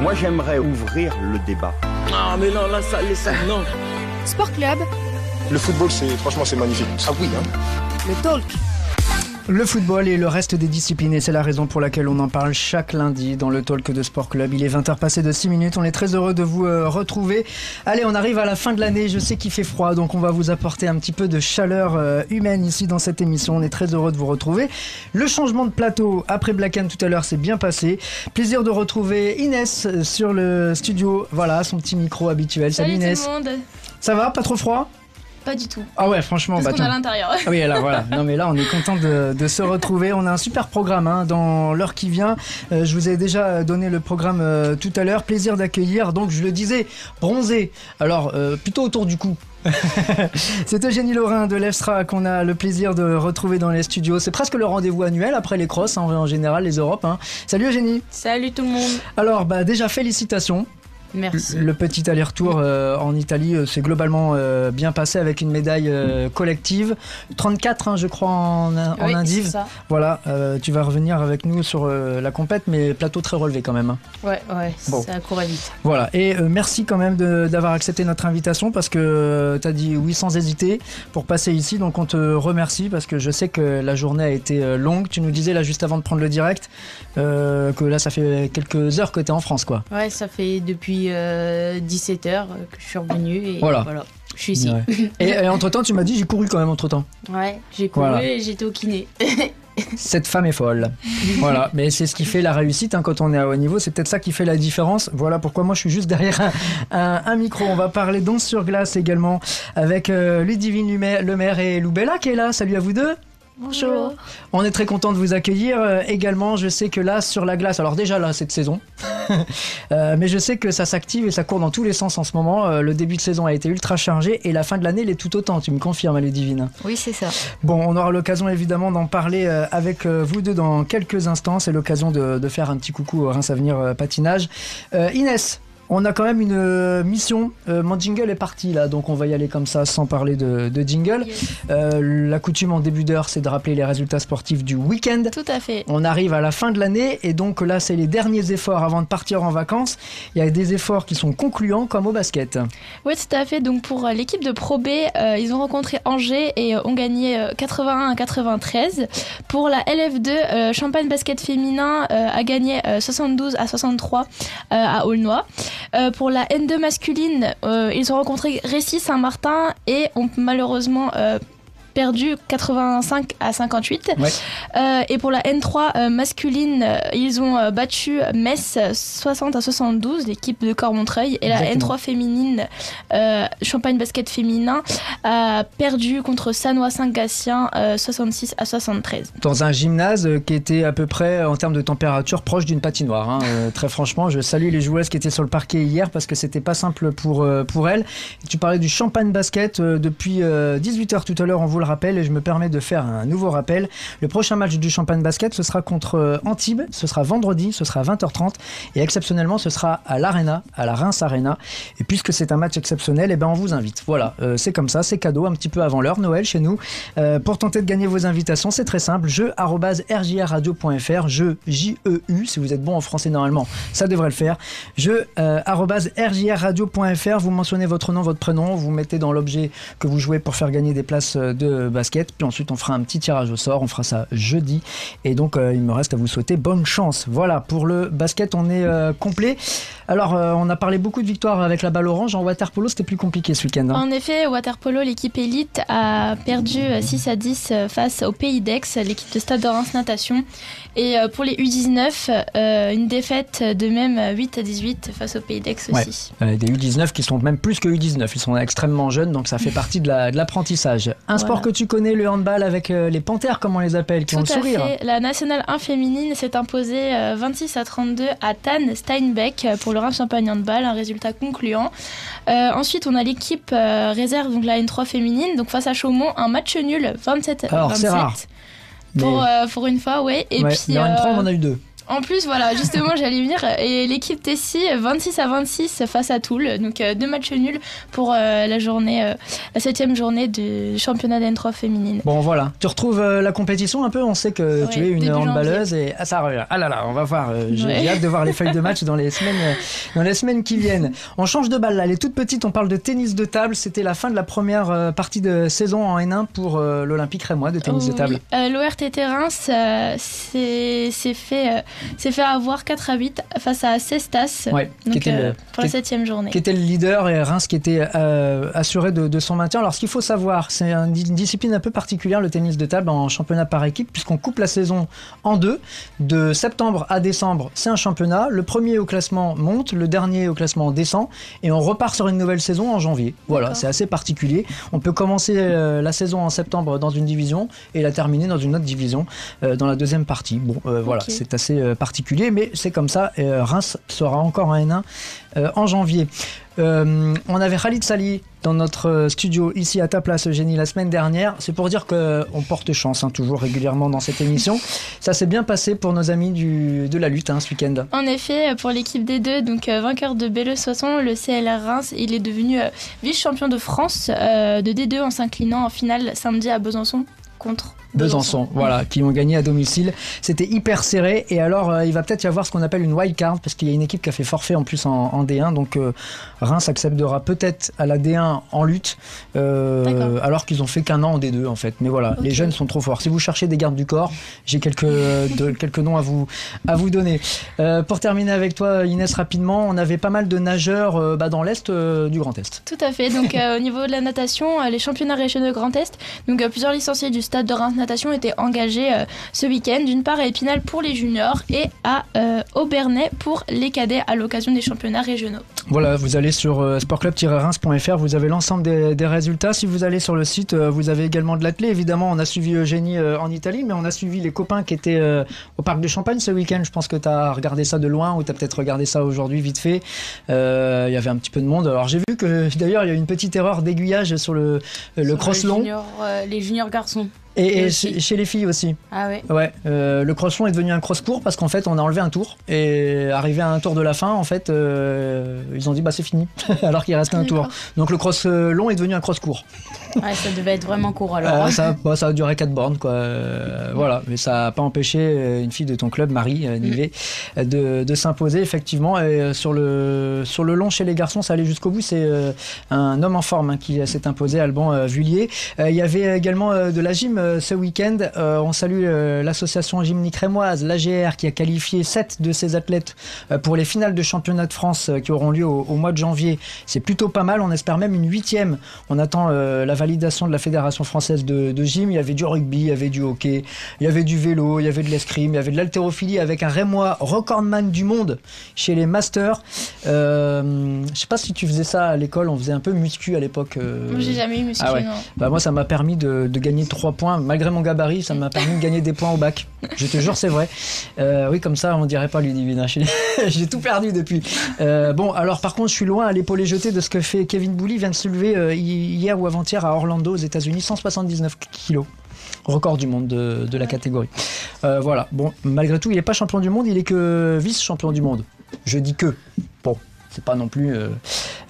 Moi, j'aimerais ouvrir le débat. Ah, mais non, là, ça, les ça, non. Sport Club. Le football, c'est franchement, c'est magnifique. Ah oui, hein. Le talk. Le football et le reste des disciplines, et c'est la raison pour laquelle on en parle chaque lundi dans le talk de Sport Club. Il est 20h passé de 6 minutes, on est très heureux de vous euh, retrouver. Allez, on arrive à la fin de l'année, je sais qu'il fait froid, donc on va vous apporter un petit peu de chaleur euh, humaine ici dans cette émission. On est très heureux de vous retrouver. Le changement de plateau après Black tout à l'heure s'est bien passé. Plaisir de retrouver Inès euh, sur le studio. Voilà, son petit micro habituel. Salut, Salut Inès. tout le monde. Ça va? Pas trop froid? Pas du tout. Ah ouais, franchement, Parce bah, qu'on est à l'intérieur. Ah Oui, là, voilà. Non, mais là, on est content de, de se retrouver. On a un super programme hein, dans l'heure qui vient. Euh, je vous ai déjà donné le programme euh, tout à l'heure. Plaisir d'accueillir, donc, je le disais, bronzé. Alors, euh, plutôt autour du cou. C'est Eugénie Laurin de l'EFSTRA qu'on a le plaisir de retrouver dans les studios. C'est presque le rendez-vous annuel après les crosses, hein, en général, les Europes. hein. Salut Eugénie. Salut tout le monde. Alors, bah, déjà, félicitations. Merci. Le petit aller-retour euh, en Italie euh, s'est globalement euh, bien passé avec une médaille euh, collective. 34, hein, je crois, en, en Oui, indiv. Voilà, tu vas revenir avec nous sur la compète, mais plateau très relevé quand même. hein. Ouais, ouais, Bon. ça courait vite. Voilà, et merci quand même d'avoir accepté notre invitation parce que tu as dit oui sans hésiter pour passer ici. Donc on te remercie parce que je sais que la journée a été longue. Tu nous disais là juste avant de prendre le direct que là ça fait quelques heures que tu es en France quoi. Ouais, ça fait depuis 17h que je suis revenue et Voilà. voilà. Je suis ici. Ouais. Et, et entre temps, tu m'as dit j'ai couru quand même entre temps. Ouais, j'ai couru Voilà. et j'étais au kiné. Cette femme est folle. voilà, mais c'est ce qui fait la réussite hein, quand on est à haut niveau. C'est peut-être ça qui fait la différence. Voilà pourquoi moi je suis juste derrière un, un- un micro. On va parler danse sur glace également avec euh, Ludivine Lumer- Lemaire et Lou Bella qui est là. Salut à vous deux. Bonjour. On est très content de vous accueillir euh, également. Je sais que là, sur la glace, alors déjà là, cette saison, Euh, mais je sais que ça s'active et ça court dans tous les sens en ce moment. Euh, le début de saison a été ultra chargé et la fin de l'année l'est tout autant. Tu me confirmes, Ludivine Oui, c'est ça. Bon, on aura l'occasion évidemment d'en parler avec vous deux dans quelques instants. C'est l'occasion de, de faire un petit coucou au Reims Avenir Patinage. Inès, on a quand même une euh, mission. Euh, mon jingle est parti là, donc on va y aller comme ça sans parler de, de jingle. Euh, la coutume en début d'heure, c'est de rappeler les résultats sportifs du week-end. Tout à fait. On arrive à la fin de l'année et donc là, c'est les derniers efforts avant de partir en vacances. Il y a des efforts qui sont concluants comme au basket. Oui, tout à fait. Donc pour l'équipe de Pro B, ils ont rencontré Angers et ont gagné euh, 81 à 93. Pour la LF2, euh, Champagne Basket Féminin a gagné euh, 72 à 63 euh, à Aulnoy. Euh, pour la N2 masculine, euh, ils ont rencontré Récy Saint-Martin et ont malheureusement euh, perdu 85 à 58. Ouais. Euh, et pour la N3 euh, masculine, euh, ils ont battu Metz 60 à 72, l'équipe de Cormontreuil. Et la Exactement. N3 féminine, Champagne Basket féminin, a perdu contre Sanois Saint-Gatien euh, 66 à 73. dans un gymnase qui était à peu près en termes de température proche d'une patinoire. hein. Très franchement, je salue les joueuses qui étaient sur le parquet hier parce que c'était pas simple pour, pour elles. Tu parlais du champagne basket depuis 18h tout à l'heure, on vous rappelle, et je me permets de faire un nouveau rappel. Le prochain match du champagne basket, ce sera contre euh, Antibes, ce sera vendredi, ce sera à 20h30 et exceptionnellement, ce sera à l'Arena, à la Reims Arena. Et puisque c'est un match exceptionnel, eh ben on vous invite. Voilà, euh, c'est comme ça, c'est cadeau un petit peu avant l'heure, Noël chez nous. Euh, pour tenter de gagner vos invitations, c'est très simple. Jeu rjradio.fr, jeu J-E-U, si vous êtes bon en français normalement, ça devrait le faire. Jeu vous mentionnez votre nom, votre prénom, vous mettez dans l'objet que vous jouez pour faire gagner des places euh, basket. Puis ensuite, on fera un petit tirage au sort, on fera ça jeudi. Et donc, euh, il me reste à vous souhaiter bonne chance. Voilà, pour le basket, on est euh, complet. Alors, euh, on a parlé beaucoup de victoires avec la balle orange. En waterpolo, c'était plus compliqué ce week-end. hein. En effet, au Waterpolo, l'équipe élite a perdu euh, 6 à 10 euh, face au Pays d'Aix, l'équipe de Stade de Reims Natation. Et euh, pour les U19, euh, une défaite de même euh, 8 à 18 face au Pays d'Aix aussi. Euh, des U19 qui sont même plus que U19, ils sont extrêmement jeunes, donc ça fait partie de la- de l'apprentissage. Un sport que tu connais, le handball, avec euh, les panthères, comme on les appelle, qui ont le sourire. fait. La nationale 1 féminine s'est imposée euh, 26 à 32 à Tann Steinbeck euh, pour le Reims Champagne Handball, un résultat concluant. Euh, ensuite, on a l'équipe euh, réserve, donc la N3 féminine, donc face à Chaumont, un match nul 27 à Alors, 27. Pour, Mais- euh, pour une fois, ouais. Et Ouais, puis, mais en M3, euh, on en a eu deux. En plus, voilà, justement, j'allais venir. Et l'équipe Tessie, 26 à 26 face à Toul. Donc, euh, deux matchs nuls pour euh, la journée, euh, la septième journée du championnat d'N3 féminine. Bon voilà, tu retrouves euh, la compétition un peu, on sait que tu es une handballeuse et ah, ça revient. Ah là là, on va voir, j'ai Ouais. hâte de voir les feuilles de match dans les semaines dans les semaines qui viennent. On change de balle là, les toutes petites, on parle de tennis de table, c'était la fin de la première euh, partie de saison en N1 pour euh, l'Olympique Rémois de tennis de Oui. table. Euh, L'ORTT Reims euh, s'est s'est fait, euh, s'est fait avoir 4 à 8 face à Cestas Ouais, qui donc, était euh, le- pour la septième journée. qui était le leader et Reims qui était euh, assuré de, de son maintien. Alors ce qu'il faut savoir, c'est un- une discipline un peu particulière, le tennis de table en championnat par équipe, puisqu'on coupe la saison en deux. De septembre à décembre, c'est un championnat. Le premier au classement monte, le dernier au classement descend, et on repart sur une nouvelle saison en janvier. Voilà, c'est assez particulier. On peut commencer euh, la saison en septembre dans une division et la terminer dans une autre division euh, dans la deuxième partie. Bon, euh, voilà, c'est assez euh, particulier, mais c'est comme ça. Euh, Reims sera encore en N1 euh, en janvier. Euh, on avait Khalid Sali dans notre studio ici à ta place Eugénie la semaine dernière. C'est pour dire qu'on porte chance hein, toujours régulièrement dans cette émission. Ça s'est bien passé pour nos amis du, de la lutte hein, ce week-end. En effet, pour l'équipe des deux, donc vainqueur de Belle Soissons, le CLR Reims, il est devenu euh, vice-champion de France euh, de D2 en s'inclinant en finale samedi à Besançon contre Besançon, voilà, qui ont gagné à domicile. C'était hyper serré et alors euh, il va peut-être y avoir ce qu'on appelle une wild card parce qu'il y a une équipe qui a fait forfait en plus en, en D1, donc euh, Reims accédera peut-être à la D1 en lutte, euh, alors qu'ils ont fait qu'un an en D2 en fait. Mais voilà, les jeunes sont trop forts. Si vous cherchez des gardes du corps, j'ai quelques de- quelques noms à vous à vous donner. Pour terminer avec toi Inès rapidement, on avait pas mal de nageurs bah, dans l'est du Grand Est. Tout à fait. Donc, au niveau de la natation, les championnats régionaux Grand Est, donc plusieurs licenciés du stade de Reims Natation étaient engagés euh, ce week-end, d'une part à Épinal pour les juniors et à euh, Aubernais pour les cadets à l'occasion des championnats régionaux. Voilà, vous allez sur euh, sportclub-reims.fr, vous avez l'ensemble des, des résultats. Si vous allez sur le site, euh, vous avez également de l'athlé. Évidemment, on a suivi Eugénie euh, en Italie, mais on a suivi les copains qui étaient euh, au Parc de Champagne ce week-end. Je pense que tu as regardé ça de loin ou tu as peut-être regardé ça aujourd'hui vite fait. Euh, Il y avait un petit peu de monde. Alors j'ai vu que d'ailleurs, il y a une petite erreur d'aiguillage sur le, le Sur cross les long juniors, euh, les juniors garçons. Et, chez, chez les filles aussi. Ah ouais. Ouais, euh, le cross long est devenu un cross court parce qu'en fait on a enlevé un tour et arrivé à un tour de la fin en fait euh, ils ont dit bah c'est fini alors qu'il restait un tour. Donc le cross euh, long est devenu un cross court. Ouais, ça devait être vraiment court alors. Euh, ça, bah, ça a duré 4 bornes quoi. Euh, voilà, mais ça n'a pas empêché euh, une fille de ton club, Marie Nivet, euh, de, de s'imposer effectivement. Et sur le sur le long chez les garçons, ça allait jusqu'au bout. C'est un homme en forme hein, qui s'est imposé, Alban Vullier. Il y avait également de la gym ce week-end. On salue l'association gymnique rémoise, l'AGR, qui a qualifié 7 de ses athlètes pour les finales de championnat de France qui auront lieu au, au mois de janvier. C'est plutôt pas mal. On espère même une huitième. On attend la validation de la Fédération française de, de gym. Il y avait du rugby, il y avait du hockey, il y avait du vélo, il y avait de l'escrime, il y avait de l'haltérophilie avec un Rémois recordman du monde chez les masters. Euh, je sais pas si tu faisais ça à l'école. On faisait un peu muscu à l'époque. euh, Moi, j'ai jamais eu muscu, ah ouais. non. bah moi, ça m'a permis de, de gagner 3 points. Malgré mon gabarit, ça m'a permis de gagner des points au bac. Je te jure, c'est vrai. Euh, oui, comme ça, on dirait pas Ludivine. hein. J'ai tout perdu depuis. Euh, bon, alors par contre, je suis loin à l'épaule jetée de ce que fait Kevin Bouley. Il vient de se lever euh, hier ou avant-hier à Orlando, aux États-Unis, 179 kilos. Record du monde de, de la catégorie. Euh, voilà. Bon, malgré tout, il n'est pas champion du monde, il est que vice-champion du monde. Je dis que. Bon, c'est pas non plus. euh,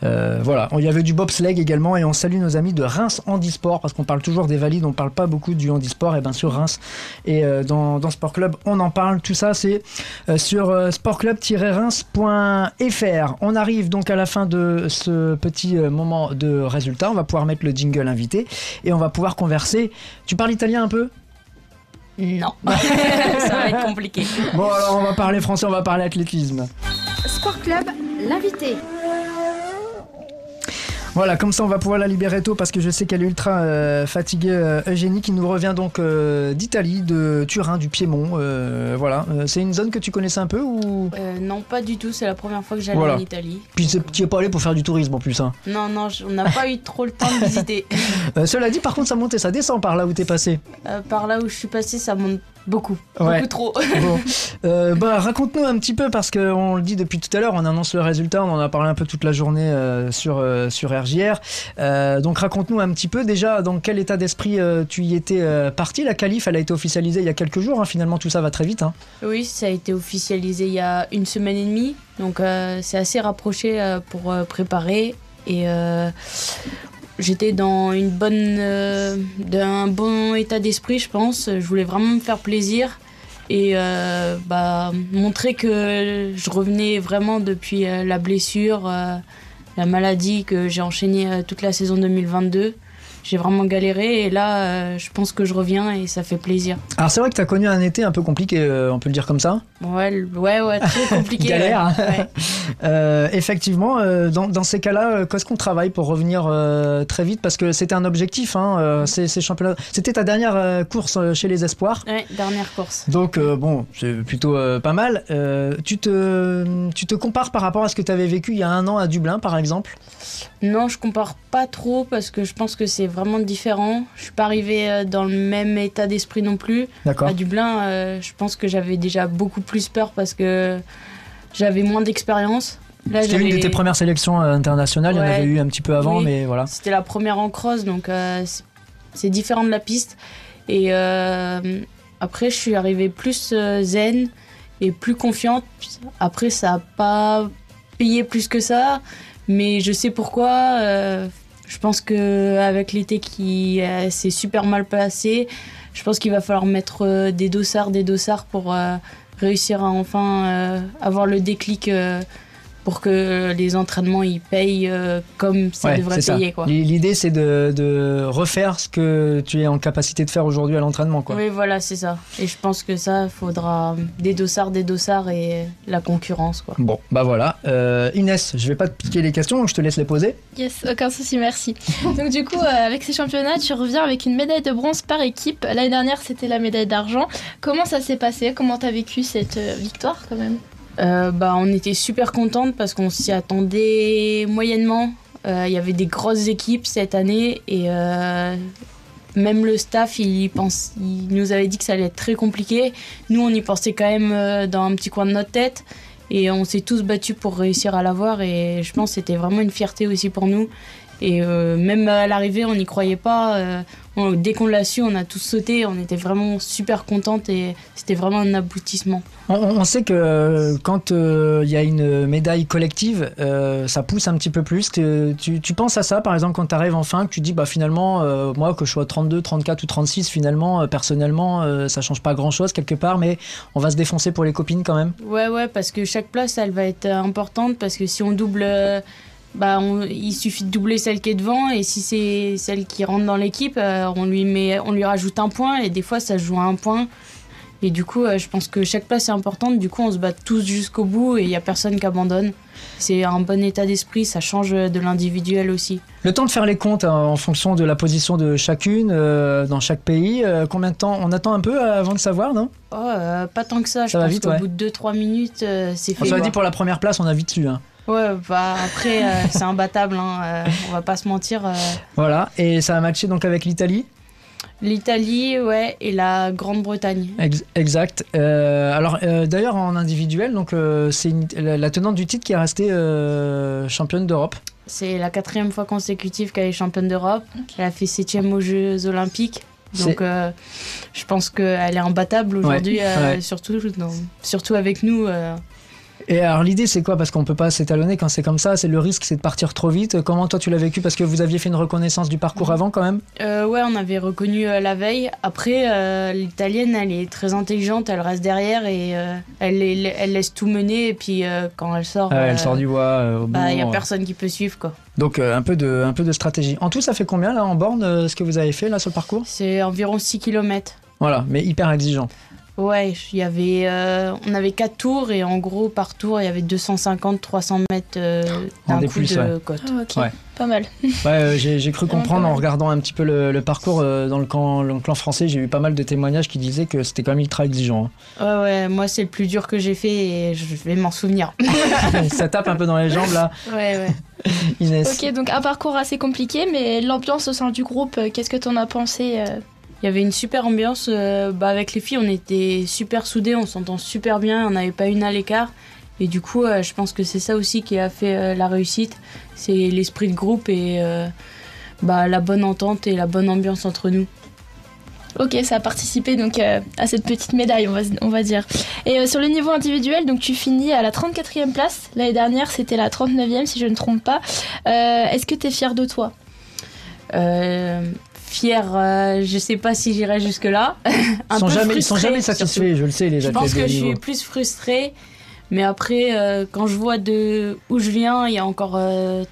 euh, voilà. Il y avait du bobsleigh également et on salue nos amis de Reims Handisport parce qu'on parle toujours des valides, on parle pas beaucoup du handisport. Et bien sur Reims et euh, dans, dans Sport Club, on en parle. Tout ça, c'est euh, sur euh, sportclub-reims.fr. On arrive donc à la fin de ce petit euh, moment de résultat. On va pouvoir mettre le jingle invité et on va pouvoir converser. Tu parles italien un peu? Non. ça va être compliqué. Bon, alors on va parler français, on va parler athlétisme. Sport Club, l'invité. Voilà, comme ça on va pouvoir la libérer tôt parce que je sais qu'elle est ultra euh, fatiguée. euh, Eugénie qui nous revient donc euh, d'Italie, de Turin, du Piémont. voilà, c'est une zone que tu connaissais un peu ou? Non, pas du tout. C'est la première fois que j'allais Voilà. en Italie. puis tu es pas allé pour faire du tourisme en plus. Hein. Non, non, on n'a pas eu trop le temps de visiter. Cela dit, par contre, ça monte et ça descend par là où t'es passé. Euh, par là où je suis passée, ça monte Beaucoup, Ouais. beaucoup trop. Bon, Euh, bah, raconte-nous un petit peu parce qu'on le dit depuis tout à l'heure, on annonce le résultat, on en a parlé un peu toute la journée euh, sur euh, sur RJR. Euh, donc raconte-nous un petit peu déjà dans quel état d'esprit euh, tu y étais euh, parti. La qualif, elle a été officialisée il y a quelques jours. hein. finalement, tout ça va très vite. hein. Oui, ça a été officialisé il y a une semaine et demie, donc euh, c'est assez rapproché euh, pour euh, préparer. Et euh, j'étais dans une bonne, euh, d'un bon état d'esprit, je pense. Je voulais vraiment me faire plaisir et euh, bah, montrer que je revenais vraiment depuis euh, la blessure, la maladie que j'ai enchaînée toute la saison 2022. J'ai vraiment galéré et là, euh, je pense que je reviens et ça fait plaisir. Alors c'est vrai que tu as connu un été un peu compliqué, euh, on peut le dire comme ça. Ouais, ouais, ouais, très compliqué. Galère. ouais. Ouais. Euh, effectivement, euh, dans, dans ces cas-là, qu'est-ce qu'on travaille pour revenir très vite? Parce que c'était un objectif, hein, euh, ces, ces championnats. C'était ta dernière course chez les Espoirs. Ouais, dernière course. Donc bon, c'est plutôt pas mal. Tu, te, tu te compares par rapport à ce que tu avais vécu il y a un an à Dublin, par exemple? Non, je compare pas trop parce que je pense que c'est vraiment différent. Je suis pas arrivée euh, dans le même état d'esprit non plus. À Dublin, euh, je pense que j'avais déjà beaucoup plus peur parce que j'avais moins d'expérience. C'était une de tes premières sélections euh, internationales. Il y en avait eu un petit peu avant, Oui. mais voilà. C'était la première en cross, donc euh, c'est- différent de la piste. Et euh, après, je suis arrivée plus zen et plus confiante. Après, ça n'a pas payé plus que ça, mais je sais pourquoi. Je pense que avec l'été qui euh, s'est super mal passé, je pense qu'il va falloir mettre euh, des dossards, des dossards pour euh, réussir à enfin avoir le déclic. Euh, pour que les entraînements ils payent euh, comme ça Ouais, devrait payer L'idée, c'est de, de refaire ce que tu es en capacité de faire aujourd'hui à l'entraînement. quoi. Oui, voilà, c'est ça. Et je pense que ça, faudra des dossards, des dossards et la concurrence, quoi. Bon, bah voilà. Euh, Inès, je vais pas te piquer les questions, donc je te laisse les poser. Yes, aucun souci, merci. Donc du coup, euh, avec ces championnats, tu reviens avec une médaille de bronze par équipe. L'année dernière, c'était la médaille d'argent. Comment ça s'est passé? Comment t'as vécu cette euh, victoire quand même? Euh, bah, on était super contente parce qu'on s'y attendait moyennement. Euh, Il y avait des grosses équipes cette année et euh, même le staff, il, pense, il nous avait dit que ça allait être très compliqué. Nous, on y pensait quand même dans un petit coin de notre tête et on s'est tous battus pour réussir à l'avoir et je pense que c'était vraiment une fierté aussi pour nous. Et euh, même à l'arrivée, on n'y croyait pas. Euh, on- dès qu'on l'a su, on a tous sauté. On était vraiment super contentes et c'était vraiment un aboutissement. On, on sait que euh, quand euh, il y a une médaille collective, ça pousse un petit peu plus. Que tu, tu penses à ça, par exemple, quand tu arrives en fin, que tu dis, bah finalement, moi, que je sois 32, 34 ou 36, finalement, personnellement, ça change pas grand-chose quelque part, mais on va se défoncer pour les copines quand même. Ouais, ouais, parce que chaque place, elle va être importante. Parce que si on double, bah, on- il suffit de doubler celle qui est devant. Et si c'est celle qui rentre dans l'équipe, euh, on, lui met, on lui rajoute un point. Et des fois, ça se joue à un point. Et du coup, euh, je pense que chaque place est importante. Du coup, on se bat tous jusqu'au bout et il n'y a personne qui abandonne. C'est un bon état d'esprit. Ça change de l'individuel aussi. Le temps de faire les comptes hein, en fonction de la position de chacune euh, dans chaque pays, euh, combien de temps On attend un peu avant de savoir, non? Oh, pas tant que ça. Je Ça va pense qu'au ouais. bout de 2-3 minutes, c'est fait. On quoi. dit pour la première place, on a vite dessus. Hein. Ouais, bah après, euh, c'est imbattable. Hein, euh, on va pas se mentir. euh. Voilà, et ça a matché donc avec l'Italie? L'Italie, ouais, et la Grande-Bretagne. Ex- Exact. Euh, alors d'ailleurs en individuel, donc c'est la, tenante du titre qui est restée championne d'Europe. C'est la quatrième fois consécutive qu'elle est championne d'Europe. Elle a fait septième aux Jeux Olympiques. Donc euh, je pense qu'elle est imbattable aujourd'hui, Ouais, euh, surtout, surtout avec nous. euh. Et alors l'idée c'est quoi? Parce qu'on peut pas s'étalonner quand c'est comme ça. C'est le risque, c'est de partir trop vite. Comment toi tu l'as vécu? Parce que vous aviez fait une reconnaissance du parcours avant quand même. Euh, ouais, on avait reconnu euh, la veille. Après, euh, l'italienne, elle est très intelligente, elle reste derrière et elle, elle, elle laisse tout mener. Et puis quand elle sort, Ah elle sort du bois. bon bah, il y a personne qui peut suivre quoi. Donc un peu de un peu de stratégie. En tout, ça fait combien là en borne ce que vous avez fait là sur le parcours? C'est environ 6 km. Voilà, mais hyper exigeant. Ouais, il y avait, euh, on avait 4 tours et en gros par tour il y avait 250-300 mètres euh, d'un coup plus, de ouais. côte. Ah, Ouais. pas mal. Ouais, euh, j'ai cru comprendre en regardant un petit peu le, le parcours euh, dans le clan, le clan français. J'ai eu pas mal de témoignages qui disaient que c'était quand même ultra exigeant. hein. Ouais, ouais, moi c'est le plus dur que j'ai fait et je vais m'en souvenir. ça tape un peu dans les jambes là, ouais, ouais. Inès. Ok, donc un parcours assez compliqué, mais l'ambiance au sein du groupe, qu'est-ce que t'en as pensé euh Il y avait une super ambiance. euh, bah, avec les filles, on était super soudés, on s'entend super bien, on n'avait pas une à l'écart. Et du coup, euh, je pense que c'est ça aussi qui a fait euh, la réussite. C'est l'esprit de groupe et bah, la bonne entente et la bonne ambiance entre nous. Ok, ça a participé donc euh, à cette petite médaille, on va, on va dire. Et euh, sur le niveau individuel, donc tu finis à la 34e place. L'année dernière, c'était la 39e, si je ne me trompe pas. Euh, Est-ce que tu es fier de toi? Euh, fier, euh, je sais pas si j'irai jusque-là. Ils sont jamais, ils sont jamais satisfaits, je le sais, les Je athlètes pense que je niveau. suis plus frustrée. Mais après, euh, quand je vois de où je viens, il y a encore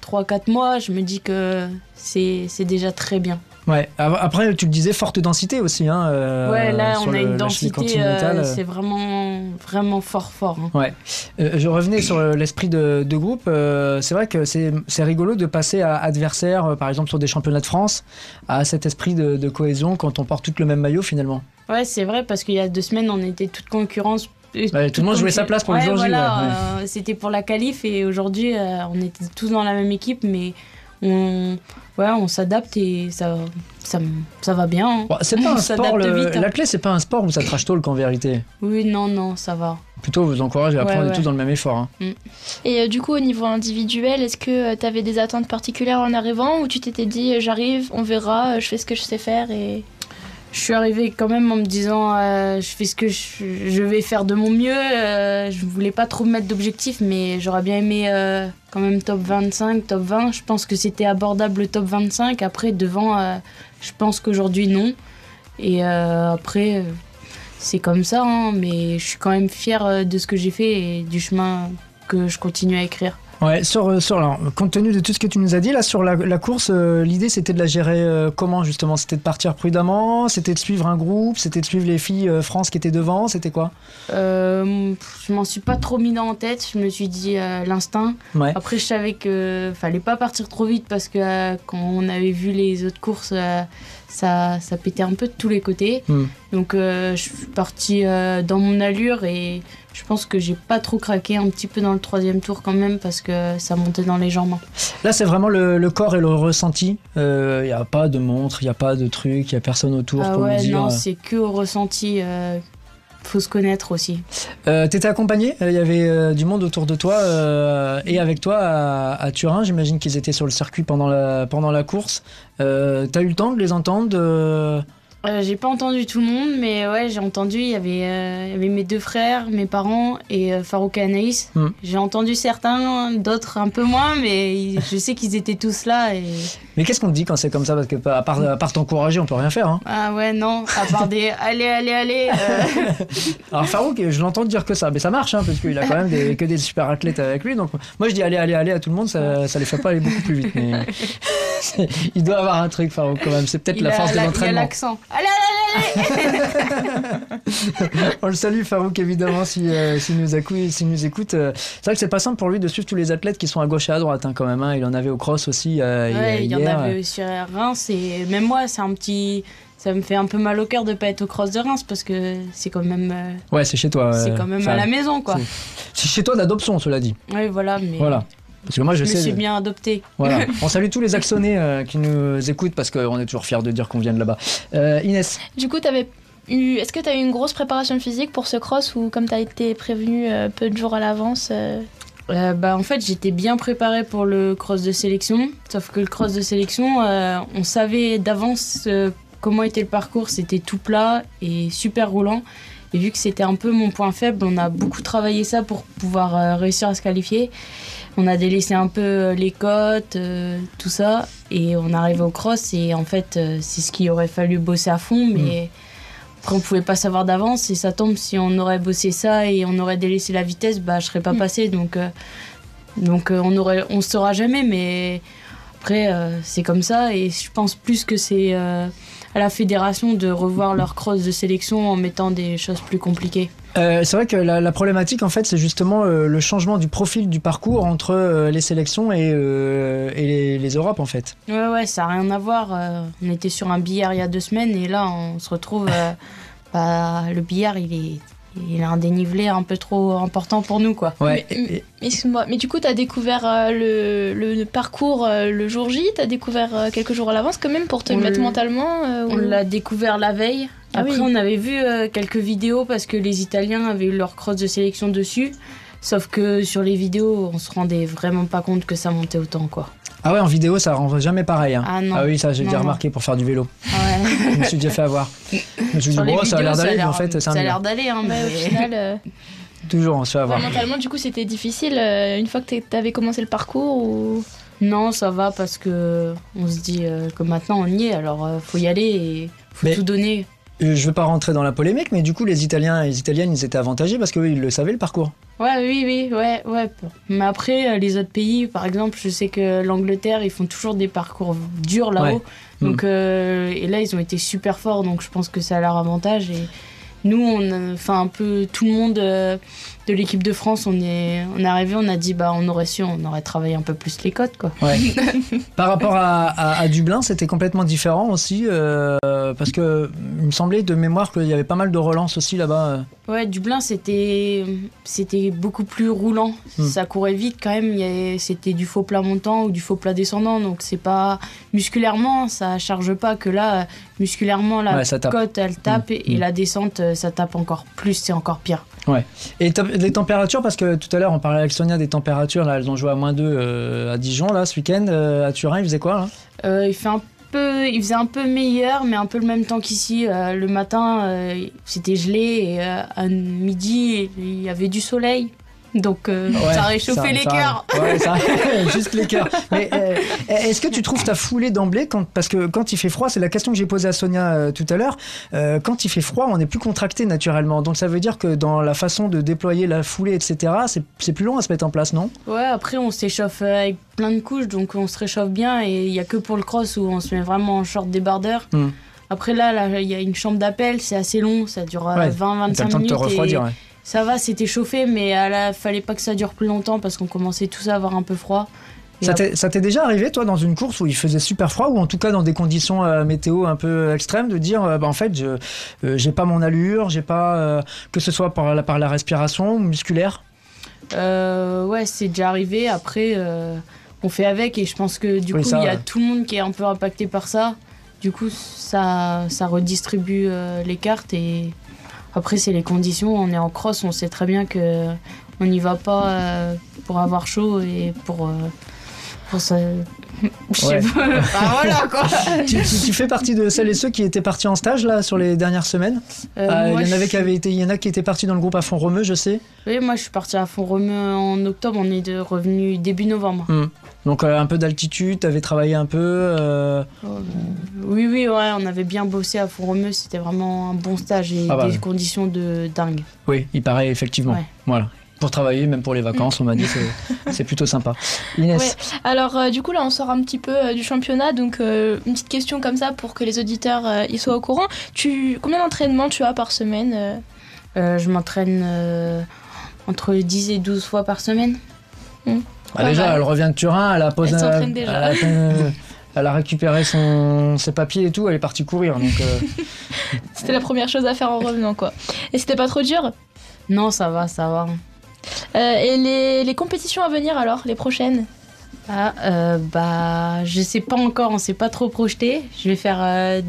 3-4 mois, je me dis que c'est déjà très bien. Ouais. Après, tu le disais, forte densité aussi. Hein, euh, ouais, là, on a le- une densité, euh, c'est vraiment, vraiment fort, fort. hein. Ouais. Euh, je revenais sur euh, l'esprit de, de groupe. C'est vrai que c'est rigolo de passer à adversaire, par exemple sur des championnats de France, à cet esprit de, de cohésion quand on porte tout le même maillot finalement. Ouais, c'est vrai, parce qu'il y a deux semaines, on était toute concurrence. Ouais, tout le monde jouait sa place pour le ouais, jour J, voilà, ouais, ouais. euh, C'était pour la qualif et aujourd'hui, euh, on était tous dans la même équipe, mais on, ouais, on s'adapte et ça, ça, ça va bien. hein. Bon, c'est pas On un sport, s'adapte le- vite, hein. c'est pas un sport où ça trash talk en vérité. Oui, non, non, ça va. Plutôt, vous encourage à Ouais, prendre ouais. tous dans le même effort. hein. Et euh, du coup, au niveau individuel, est-ce que tu avais des attentes particulières en arrivant ou tu t'étais dit euh, j'arrive, on verra, euh, je fais ce que je sais faire et Je suis arrivée quand même en me disant euh, je fais ce que je, vais faire de mon mieux. euh, je voulais pas trop me mettre d'objectifs, mais j'aurais bien aimé euh, quand même top 25, top 20. Je pense que c'était abordable le top 25. Après, devant, je pense qu'aujourd'hui, non. Et après, c'est comme ça, hein, mais je suis quand même fière de ce que j'ai fait et du chemin que je continue à écrire. Ouais, sur, euh, sur alors, compte tenu de tout ce que tu nous as dit là sur la, la course, euh, l'idée c'était de la gérer euh, comment justement? C'était de partir prudemment, c'était de suivre un groupe, c'était de suivre les filles euh, France qui étaient devant, c'était quoi? Je m'en suis pas trop mis dans en tête. Je me suis dit l'instinct. Ouais. Après, je savais que fallait pas partir trop vite parce que quand on avait vu les autres courses, ça, ça pétait un peu de tous les côtés. Hmm. Donc, je suis partie dans mon allure et je pense que j'ai pas trop craqué un petit peu dans le troisième tour quand même parce que ça montait dans les jambes. Là c'est vraiment le, le corps et le ressenti. Il n'y a pas de montre, il n'y a pas de truc, il n'y a personne autour Ah pour ouais, nous dire. non, euh, c'est que au ressenti. euh, faut se connaître aussi. Euh, T'étais accompagné Il y avait euh, du monde autour de toi euh, et avec toi à, à Turin. J'imagine qu'ils étaient sur le circuit pendant la, pendant la course. Euh, T'as eu le temps de les entendre. Euh, j'ai pas entendu tout le monde, mais ouais, j'ai entendu. Il y avait, euh, il y avait mes deux frères, mes parents et euh, Farouk et Anaïs. Hmm. J'ai entendu certains, d'autres un peu moins, mais je sais qu'ils étaient tous là. Et... Mais qu'est-ce qu'on te dit quand c'est comme ça? Parce que à part, à part t'encourager, on peut rien faire. Hein. Ah ouais, non, à part des allez, allez, allez. euh, Alors Farouk, je l'entends dire que ça, mais ça marche, hein, parce qu'il a quand même des, que des super athlètes avec lui. Donc moi je dis allez, allez, allez à tout le monde, ça, ça les fait pas aller beaucoup plus vite. Mais il doit avoir un truc, Farouk, quand même. C'est peut-être la a- force de la- Il a l'entraînement. l'accent. Allez, allez, allez. On le salue, Farouk, évidemment, si, euh, s'il nous, écoute, s'il nous écoute. Euh, C'est vrai que c'est pas simple pour lui de suivre tous les athlètes qui sont à gauche et à droite, hein, quand même. hein. Il en avait au cross aussi euh, Ouais, il y en avait aussi à Reims et même moi, c'est un petit. Ça me fait un peu mal au cœur de pas être au cross de Reims parce que c'est quand même, Ouais, c'est chez toi. c'est quand même à la maison quoi. C'est chez toi d'adoption, cela dit. Oui, voilà, mais Voilà. Parce que moi, je, je me sais. suis bien. Voilà. On salue tous les Axonnais euh, qui nous écoutent parce qu'on est toujours fiers de dire qu'on vient de là-bas. Euh, Inès, Du coup, t'avais eu... est-ce que tu as eu une grosse préparation physique pour ce cross ou comme tu as été prévenu euh, peu de jours à l'avance euh, Euh, bah, en fait, j'étais bien préparée pour le cross de sélection. Sauf que le cross de sélection, euh, on savait d'avance euh, comment était le parcours. C'était tout plat et super roulant. Et vu que c'était un peu mon point faible, on a beaucoup travaillé ça pour pouvoir euh, réussir à se qualifier. On a délaissé un peu euh, les côtes, euh, tout ça. Et on arrivait au cross. Et en fait, euh, c'est ce qu'il aurait fallu bosser à fond. Mais après, on pouvait pas savoir d'avance. Et ça tombe, si on aurait bossé ça et on aurait délaissé la vitesse, bah, je serais pas Mm. passé. Donc, euh, donc on aurait, on saura jamais. Mais après, c'est comme ça. Et je pense plus que c'est à la fédération de revoir leur cross de sélection en mettant des choses plus compliquées. Euh, c'est vrai que la, la problématique, en fait, c'est justement euh, le changement du profil du parcours entre euh, les sélections et, et les, les Europes, en fait. Ouais, ouais, ça n'a rien à voir. On était sur un billard il y a deux semaines et là, on se retrouve. bah, le billard, il est il a un dénivelé un peu trop important pour nous, quoi. Ouais. Excuse-moi, mais du coup, t'as découvert euh, le, le- le parcours euh, le jour J, t'as découvert euh, quelques jours à l'avance quand même pour te On mettre mentalement euh, On l'a découvert la veille. Ah Après, oui. on avait vu euh, quelques vidéos parce que les Italiens avaient eu leur cross de sélection dessus. Sauf que sur les vidéos, on se rendait vraiment pas compte que ça montait autant, quoi. Ah ouais, en vidéo, ça rend jamais pareil. hein. Ah non. Ah oui, ça j'ai déjà non. remarqué pour faire du vélo. Ouais. Je me suis déjà fait avoir. Je me suis dit, bon, ça a l'air d'aller, mais en fait, c'est ça a l'air d'aller, hein, Ouais, au mais- final, euh, Toujours, on se fait avoir. ouais, mentalement, du coup, c'était difficile euh, une fois que t'avais commencé le parcours ou... Non, ça va parce que on se dit euh, que maintenant on y est, alors euh, faut y aller et faut Mais- tout donner. Euh, Je veux pas rentrer dans la polémique, mais du coup, les Italiens et les Italiennes, ils étaient avantagés parce qu'eux, ils le savaient, le parcours. Ouais, oui, oui, ouais, ouais. Mais après, euh, les autres pays, par exemple, je sais que l'Angleterre, ils font toujours des parcours durs là-haut. Ouais. Donc, euh, et là, ils ont été super forts, donc je pense que c'est à leur avantage. Et nous, on, a- enfin, un peu tout le monde euh, de l'équipe de France, on est, on est arrivé, on a dit, bah, on aurait su, on aurait travaillé un peu plus les codes, quoi. Par rapport à, Dublin, c'était complètement différent aussi, euh, parce que il me semblait de mémoire qu'il y avait pas mal de relances aussi là-bas. Euh. Ouais, Dublin, c'était c'était beaucoup plus roulant. Hmm. Ça courait vite quand même. il y avait- C'était du faux plat montant ou du faux plat descendant. Donc, c'est pas. Musculairement, ça charge pas. Que là, musculairement, la Ouais, côte, elle tape. Et, et Hmm. la descente, euh, ça tape encore plus. C'est encore pire. Et te- les températures, parce que tout à l'heure on parlait avec Sonia des températures, là, elles ont joué à moins 2 à Dijon, là, ce week-end. euh, à Turin, il faisait quoi, là? Euh, il, fait un il faisait un peu meilleur, mais un peu le même temps qu'ici. Euh, le matin, euh, c'était gelé. Et euh, à midi, il y avait du soleil. Donc, euh, Ouais, ça réchauffait les ça- cœurs. Ouais, ça, juste les cœurs. Mais euh, est-ce que tu trouves ta foulée d'emblée quand, Parce que quand il fait froid, c'est la question que j'ai posée à Sonia euh, tout à l'heure. quand il fait froid, on est plus contracté naturellement. Donc ça veut dire que dans la façon de déployer la foulée, etc., c'est- plus long à se mettre en place, non? Ouais, après on s'échauffe avec plein de couches, donc on se réchauffe bien et il y a que pour le cross où on se met vraiment en short débardeur. Hmm. Après là, là, il y a une chambre d'appel, c'est assez long, ça dure euh, Ouais, 20-25 T'as le temps de minutes. te refroidir. et. Ça va, c'était chauffé, mais la, fallait pas que ça dure plus longtemps parce qu'on commençait tous à avoir un peu froid. Ça t'est déjà arrivé, toi, dans une course où il faisait super froid, ou en tout cas dans des conditions euh, météo un peu extrêmes, de dire, euh, bah, en fait, je euh, j'ai pas mon allure, j'ai pas, euh, que ce soit par la, par la respiration ou musculaire? Euh, ouais, c'est déjà arrivé. Après, euh, on fait avec et je pense que du Oui, coup, il y a tout le monde qui est un peu impacté par ça. Du coup, ça, ça redistribue euh, les cartes et après, c'est les conditions. On est en cross, on sait très bien que on n'y va pas euh, pour avoir chaud et pour. euh, pour ça. Je sais Ouais. pas. Enfin, voilà quoi. tu, tu- tu fais partie de celles et ceux qui étaient partis en stage là sur les dernières semaines? Euh, Ah, moi, Il y en avait je- qui avaient été, il y en a qui étaient partis dans le groupe à fond romeux, je sais. Oui, moi, je suis partie à Font-Romeu en octobre. On est revenu début novembre. Donc euh, un peu d'altitude, t'avais travaillé un peu. euh, Oui, oui, ouais, on avait bien bossé à Font-Romeu, c'était vraiment un bon stage et Ah bah des conditions de dingue. Oui, il paraît effectivement. Ouais. Voilà. Pour travailler, même pour les vacances, on m'a dit c'est- c'est plutôt sympa. Inès, Ouais. Alors euh, du coup là on sort un petit peu euh, du championnat donc euh, une petite question comme ça pour que les auditeurs euh, y soient au courant. Tu combien d'entraînements tu as par semaine je m'entraîne euh, entre 10 et 12 fois par semaine. Bah, déjà, mal. elle revient de Turin, elle a posé, Elle s'entraîne elle déjà. a, euh, elle a récupéré son, ses papiers et tout, elle est partie courir. Donc, euh, C'était la première chose à faire en revenant quoi. Et c'était pas trop dur? Non, ça va, ça va. Euh, Et les, les compétitions à venir alors, les prochaines? Ah, euh, bah, je sais pas encore, on s'est pas trop projeté. Je vais faire euh,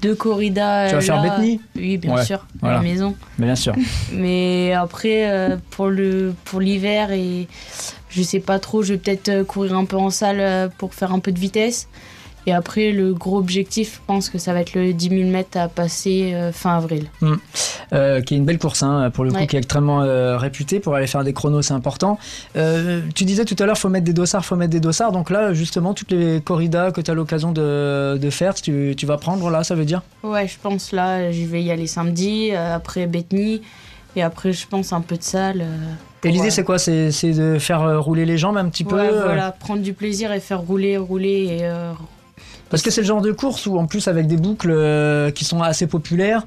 deux corridas. tu vas euh, faire. Bethany Oui, bien Ouais, sûr, à la maison. Mais bien sûr. Mais après, euh, pour le pour l'hiver et je sais pas trop, je vais peut-être courir un peu en salle pour faire un peu de vitesse. Et après, le gros objectif, je pense que ça va être le 10 000 mètres à passer euh, fin avril. Euh, qui est une belle course, hein, pour le coup, Ouais. qui est extrêmement euh, réputée. Pour aller faire des chronos, c'est important. Tu disais tout à l'heure, faut mettre des dossards, faut mettre des dossards. Donc là, justement, toutes les corridas que tu as l'occasion de, de faire, tu, tu vas prendre là, ça veut dire? Ouais, je pense là, je vais y aller samedi, après Bethany, et après, je pense un peu de salle. Et l'idée, c'est quoi? C'est de faire rouler les jambes un petit peu ouais, euh, voilà, prendre du plaisir et faire rouler, rouler. Et, euh, Parce que c'est le genre de course où, en plus, avec des boucles euh, qui sont assez populaires,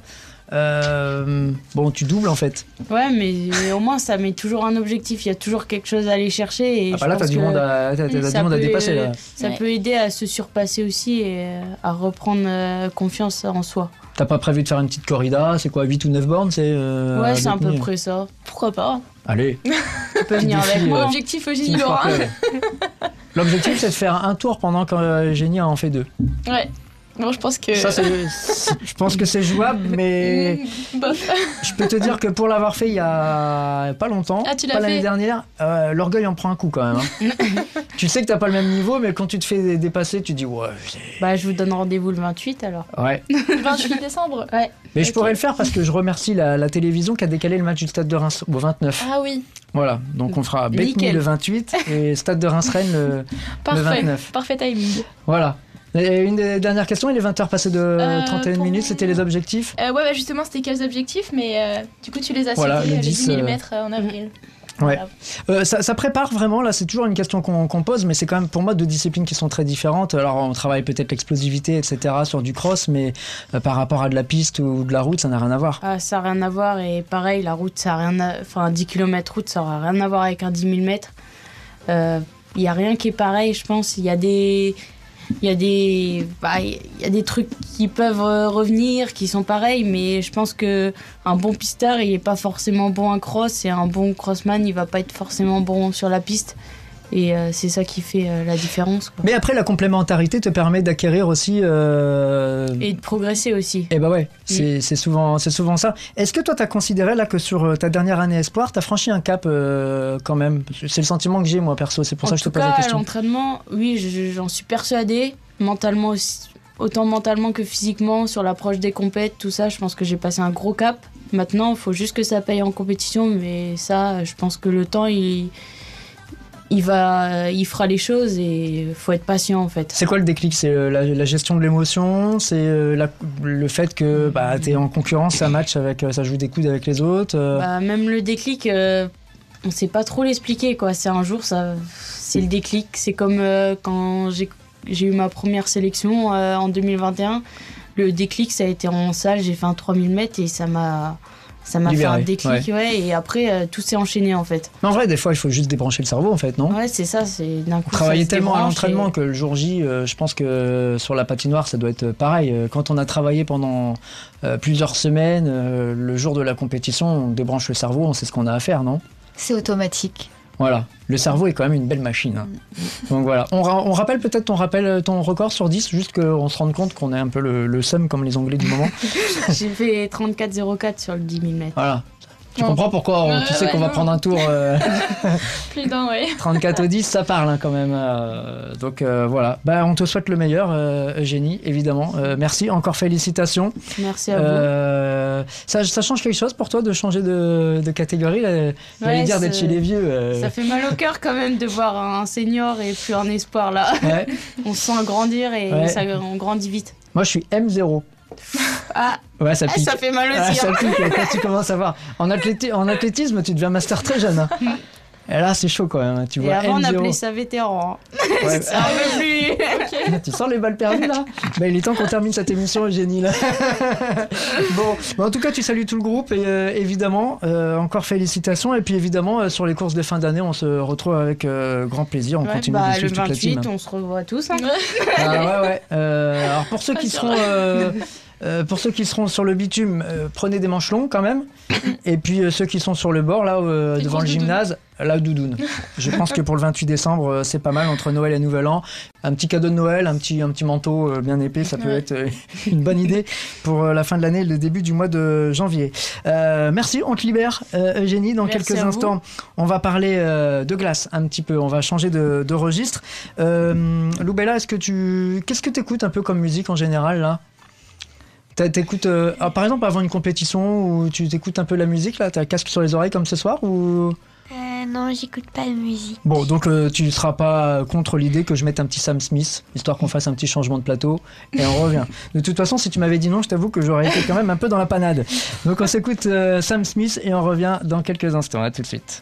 euh, bon, tu doubles en fait. Ouais, mais au moins, ça met toujours un objectif. Il y a toujours quelque chose à aller chercher. Et Ah bah là, t'as du monde à, t'as- t'as du ça monde à dépasser. Là. Ça Ouais. peut aider à se surpasser aussi et à reprendre euh, confiance en soi. T'as pas prévu de faire une petite corrida C'est quoi, 8 ou 9 bornes c'est, euh, ouais, c'est à peu près ça. Pourquoi pas Allez, Tu peux venir avec euh, moi. Objectif Team Eugénie. Club. L'objectif, c'est de faire un tour pendant que Génie en fait deux. Ouais. Bon, je pense que. Ça, c'est- c'est- je pense que c'est jouable, mais je peux te dire que pour l'avoir fait il y a pas longtemps, Ah, tu l'as pas l'année fait dernière, euh, l'orgueil en prend un coup quand même. hein. tu sais que t'as pas le même niveau, mais quand tu te fais dépasser, tu dis ouais. Bah, je vous donne rendez-vous le 28 alors. Ouais. 28 décembre. Ouais. Mais je pourrais le faire parce que je remercie la, la télévision qui a décalé le match du Stade de Reims au 29. Ah oui, Voilà, donc on fera Bethany le 28 et Stade de Reims-Rennes le, parfait. 29. Parfait timing. Voilà. Et une des dernières questions, il est 20h passé de Euh, 31 pour minutes, c'était les objectifs Euh, ouais, bah justement, c'était quels objectifs, mais euh, du coup, tu les as Voilà, le les 10, 10 euh, mm en avril. Ouais. Euh, ça, ça prépare vraiment, là c'est toujours une question qu'on pose, mais c'est quand même pour moi deux disciplines qui sont très différentes. Alors on travaille peut-être l'explosivité, etc. sur du cross, mais euh, par rapport à de la piste ou de la route, ça n'a rien à voir. Ah, ça n'a rien à voir et pareil, la route, ça a rien à... Enfin, 10 km route, ça aura rien à voir avec un 10 000 mètres. Il n'y a rien qui est pareil, je pense. Il y a des... Il y, a des, bah, il y a des trucs qui peuvent euh, revenir, qui sont pareils, mais je pense que un bon pistard, il n'est pas forcément bon en cross, et un bon crossman, il va pas être forcément bon sur la piste. Et euh, c'est ça qui fait euh, la différence. quoi. Mais après, la complémentarité te permet d'acquérir aussi. Euh... Et de progresser aussi. Eh bah ouais, c'est c'est souvent, c'est souvent ça. Est-ce que toi, tu as considéré là que sur ta dernière année espoir, tu as franchi un cap quand même? C'est le sentiment que j'ai moi perso, c'est pour en ça que je te pose cas, la question. l'entraînement, oui, je- j'en suis persuadée. Mentalement aussi, autant mentalement que physiquement, sur l'approche des compètes, tout ça, je pense que j'ai passé un gros cap. Maintenant, il faut juste que ça paye en compétition, mais ça, je pense que le temps, il, il va, il fera les choses et faut être patient en fait. C'est quoi le déclic? C'est euh, la, la gestion de l'émotion? C'est euh, le fait que bah, tu es en concurrence, un match, avec, euh, ça joue des coudes avec les autres Bah, même le déclic, euh, on sait pas trop l'expliquer quoi. C'est un jour, ça, c'est le déclic. C'est comme euh, quand j'ai j'ai eu ma première sélection euh, en 2021. Le déclic, ça a été en salle. J'ai fait un 3000 mètres et ça m'a ça m'a fait un déclic, ouais. Et après, euh, tout s'est enchaîné en fait. Mais en vrai, des fois, il faut juste débrancher le cerveau, en fait, non? Ouais, c'est ça. C'est d'un coup. Travailler tellement à l'entraînement et- que le jour J, euh, je pense que sur la patinoire, ça doit être pareil. Euh, Quand on a travaillé pendant euh, plusieurs semaines, euh, le jour de la compétition, on débranche le cerveau, on sait ce qu'on a à faire, non? C'est automatique. Voilà. Le cerveau est quand même une belle machine. hein. Donc voilà. On, ra- on rappelle peut-être ton, rappel, ton record sur 10, juste qu'on se rende compte qu'on est un peu le, le seum comme les Anglais du moment. J'ai fait 34,04 sur le 10 000 mètres. Voilà. Tu comprends pourquoi on- tu sais qu'on va prendre un tour euh, Plus d'un, ouais. 34 au 10, ça parle hein, quand même. euh, donc euh, voilà. Bah, on te souhaite le meilleur, Eugénie, évidemment. Merci, encore félicitations. Merci à vous. Ça, ça change quelque chose pour toi de changer de, de catégorie J'allais Ouais, dire d'être chez les vieux. Ça fait mal au cœur quand même de voir un senior et plus un espoir là. ouais. On se sent grandir et Ouais. ça, on grandit vite. Moi, je suis M0. Ah, Ouais, ça ah, pique. ça fait mal Ah, aussi. ça hein. pique quand tu commences à voir. En, athléti- en athlétisme, tu deviens master très jeune. hein. Et là, c'est chaud quand même. hein. Tu Et vois avant, on M0. appelait ça vétéran. hein. Ouais, Ça plus. tu sens les balles perdues là bah, Il est temps qu'on termine cette émission, Eugénie. Là. bon, bah, en tout cas, tu salues tout le groupe et euh, évidemment, euh, encore félicitations. Et puis évidemment, euh, sur les courses de fin d'année, on se retrouve avec grand plaisir. On Ouais, continue bah, de le suivre toute la team. 28, on se revoit tous. hein. Ah, ouais, ouais. Alors pour ceux qui c'est seront, euh, pour ceux qui seront sur le bitume, euh, prenez des manches longues quand même. Et puis euh, ceux qui sont sur le bord là devant le gymnase, la doudoune. Je pense que pour le 28 décembre, c'est pas mal entre Noël et Nouvel An. Un petit cadeau de Noël, un petit, un petit manteau bien épais, ça peut être une bonne idée pour la fin de l'année, et le début du mois de janvier. Euh, merci, on te libère, euh, Eugénie. Dans Merci quelques vous. instants, on va parler euh, de glace un petit peu. On va changer de, de registre. Loubella, est-ce que tu, qu'est-ce que tu écoutes un peu comme musique en général là? T'écoutes, euh, ah, par exemple, avant une compétition où tu t'écoutes un peu la musique là, t'as un casque sur les oreilles comme ce soir ou? Euh, non, j'écoute pas de musique. Bon, donc euh, tu seras pas contre l'idée que je mette un petit Sam Smith, histoire qu'on fasse un petit changement de plateau, et on revient. De toute façon, si tu m'avais dit non, je t'avoue que j'aurais été quand même un peu dans la panade. Donc on s'écoute Sam Smith et on revient dans quelques instants. À tout de suite.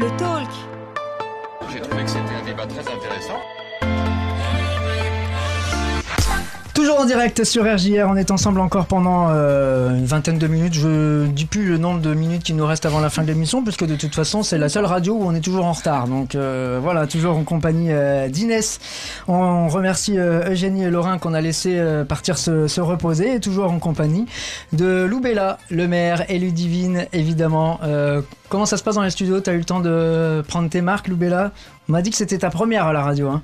le talk. Direct sur RJR, on est ensemble encore pendant euh, une vingtaine de minutes. Je dis plus le nombre de minutes qui nous reste avant la fin de l'émission, puisque de toute façon c'est la seule radio où on est toujours en retard. Donc euh, voilà, toujours en compagnie euh, d'Inès. On remercie Eugénie et Laurent qu'on a laissé partir se, se reposer, et toujours en compagnie de Loubella, le maire, et Ludivine évidemment. Comment ça se passe dans les studios? T'as eu le temps de prendre tes marques, Loubella? On m'a dit que c'était ta première à la radio. Hein.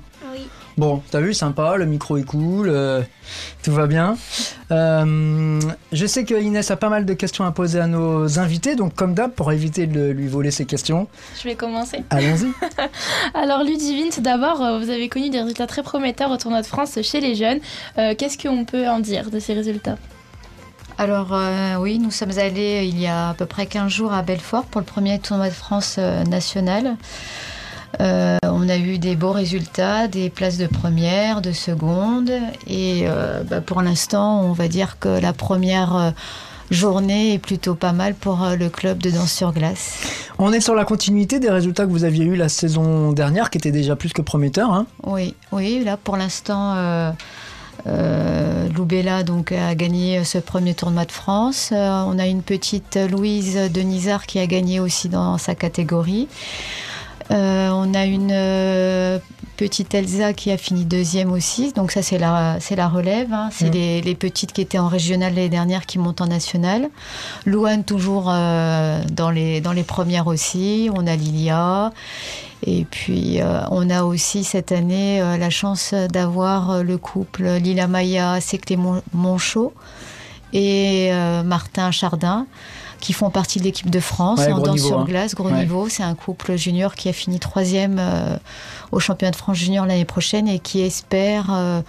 Bon, t'as vu, sympa, le micro est cool, euh, tout va bien. Euh, je sais que Inès a pas mal de questions à poser à nos invités, donc comme d'hab, pour éviter de lui voler ses questions, Je vais commencer. allons-y. Alors Ludivine, tout d'abord, euh, vous avez connu des résultats très prometteurs au tournoi de France chez les jeunes. Euh, Qu'est-ce qu'on peut en dire de ces résultats? Alors euh, oui, nous sommes allés il y a à peu près 15 jours à Belfort pour le premier tournoi de France euh, national. Euh, on a eu des beaux résultats, des places de première, de seconde. Et euh, bah, pour l'instant, on va dire que la première euh, journée est plutôt pas mal pour le club de danse sur glace. On est sur la continuité des résultats que vous aviez eu la saison dernière, qui étaient déjà plus que prometteurs. Hein. Oui, oui, là pour l'instant, euh, euh, Loubella donc, a gagné ce premier tournoi de France. Euh, on a une petite Louise Denisard qui a gagné aussi dans sa catégorie. Euh, on a une euh, petite Elsa qui a fini deuxième aussi. Donc ça, c'est la, c'est la relève. hein. C'est Mm. les, les petites qui étaient en régional l'année dernière qui montent en national. Louane toujours euh, dans, les, dans les premières aussi. On a Lilia. Et puis, euh, on a aussi cette année euh, la chance d'avoir le couple Lila Maya, Seclé Mon- Monchot et Martin Chardin qui font partie de l'équipe de France Ouais, en danse niveau, sur hein. glace, gros niveau. C'est un couple junior qui a fini troisième euh, au championnat de France junior l'année prochaine et qui espère euh,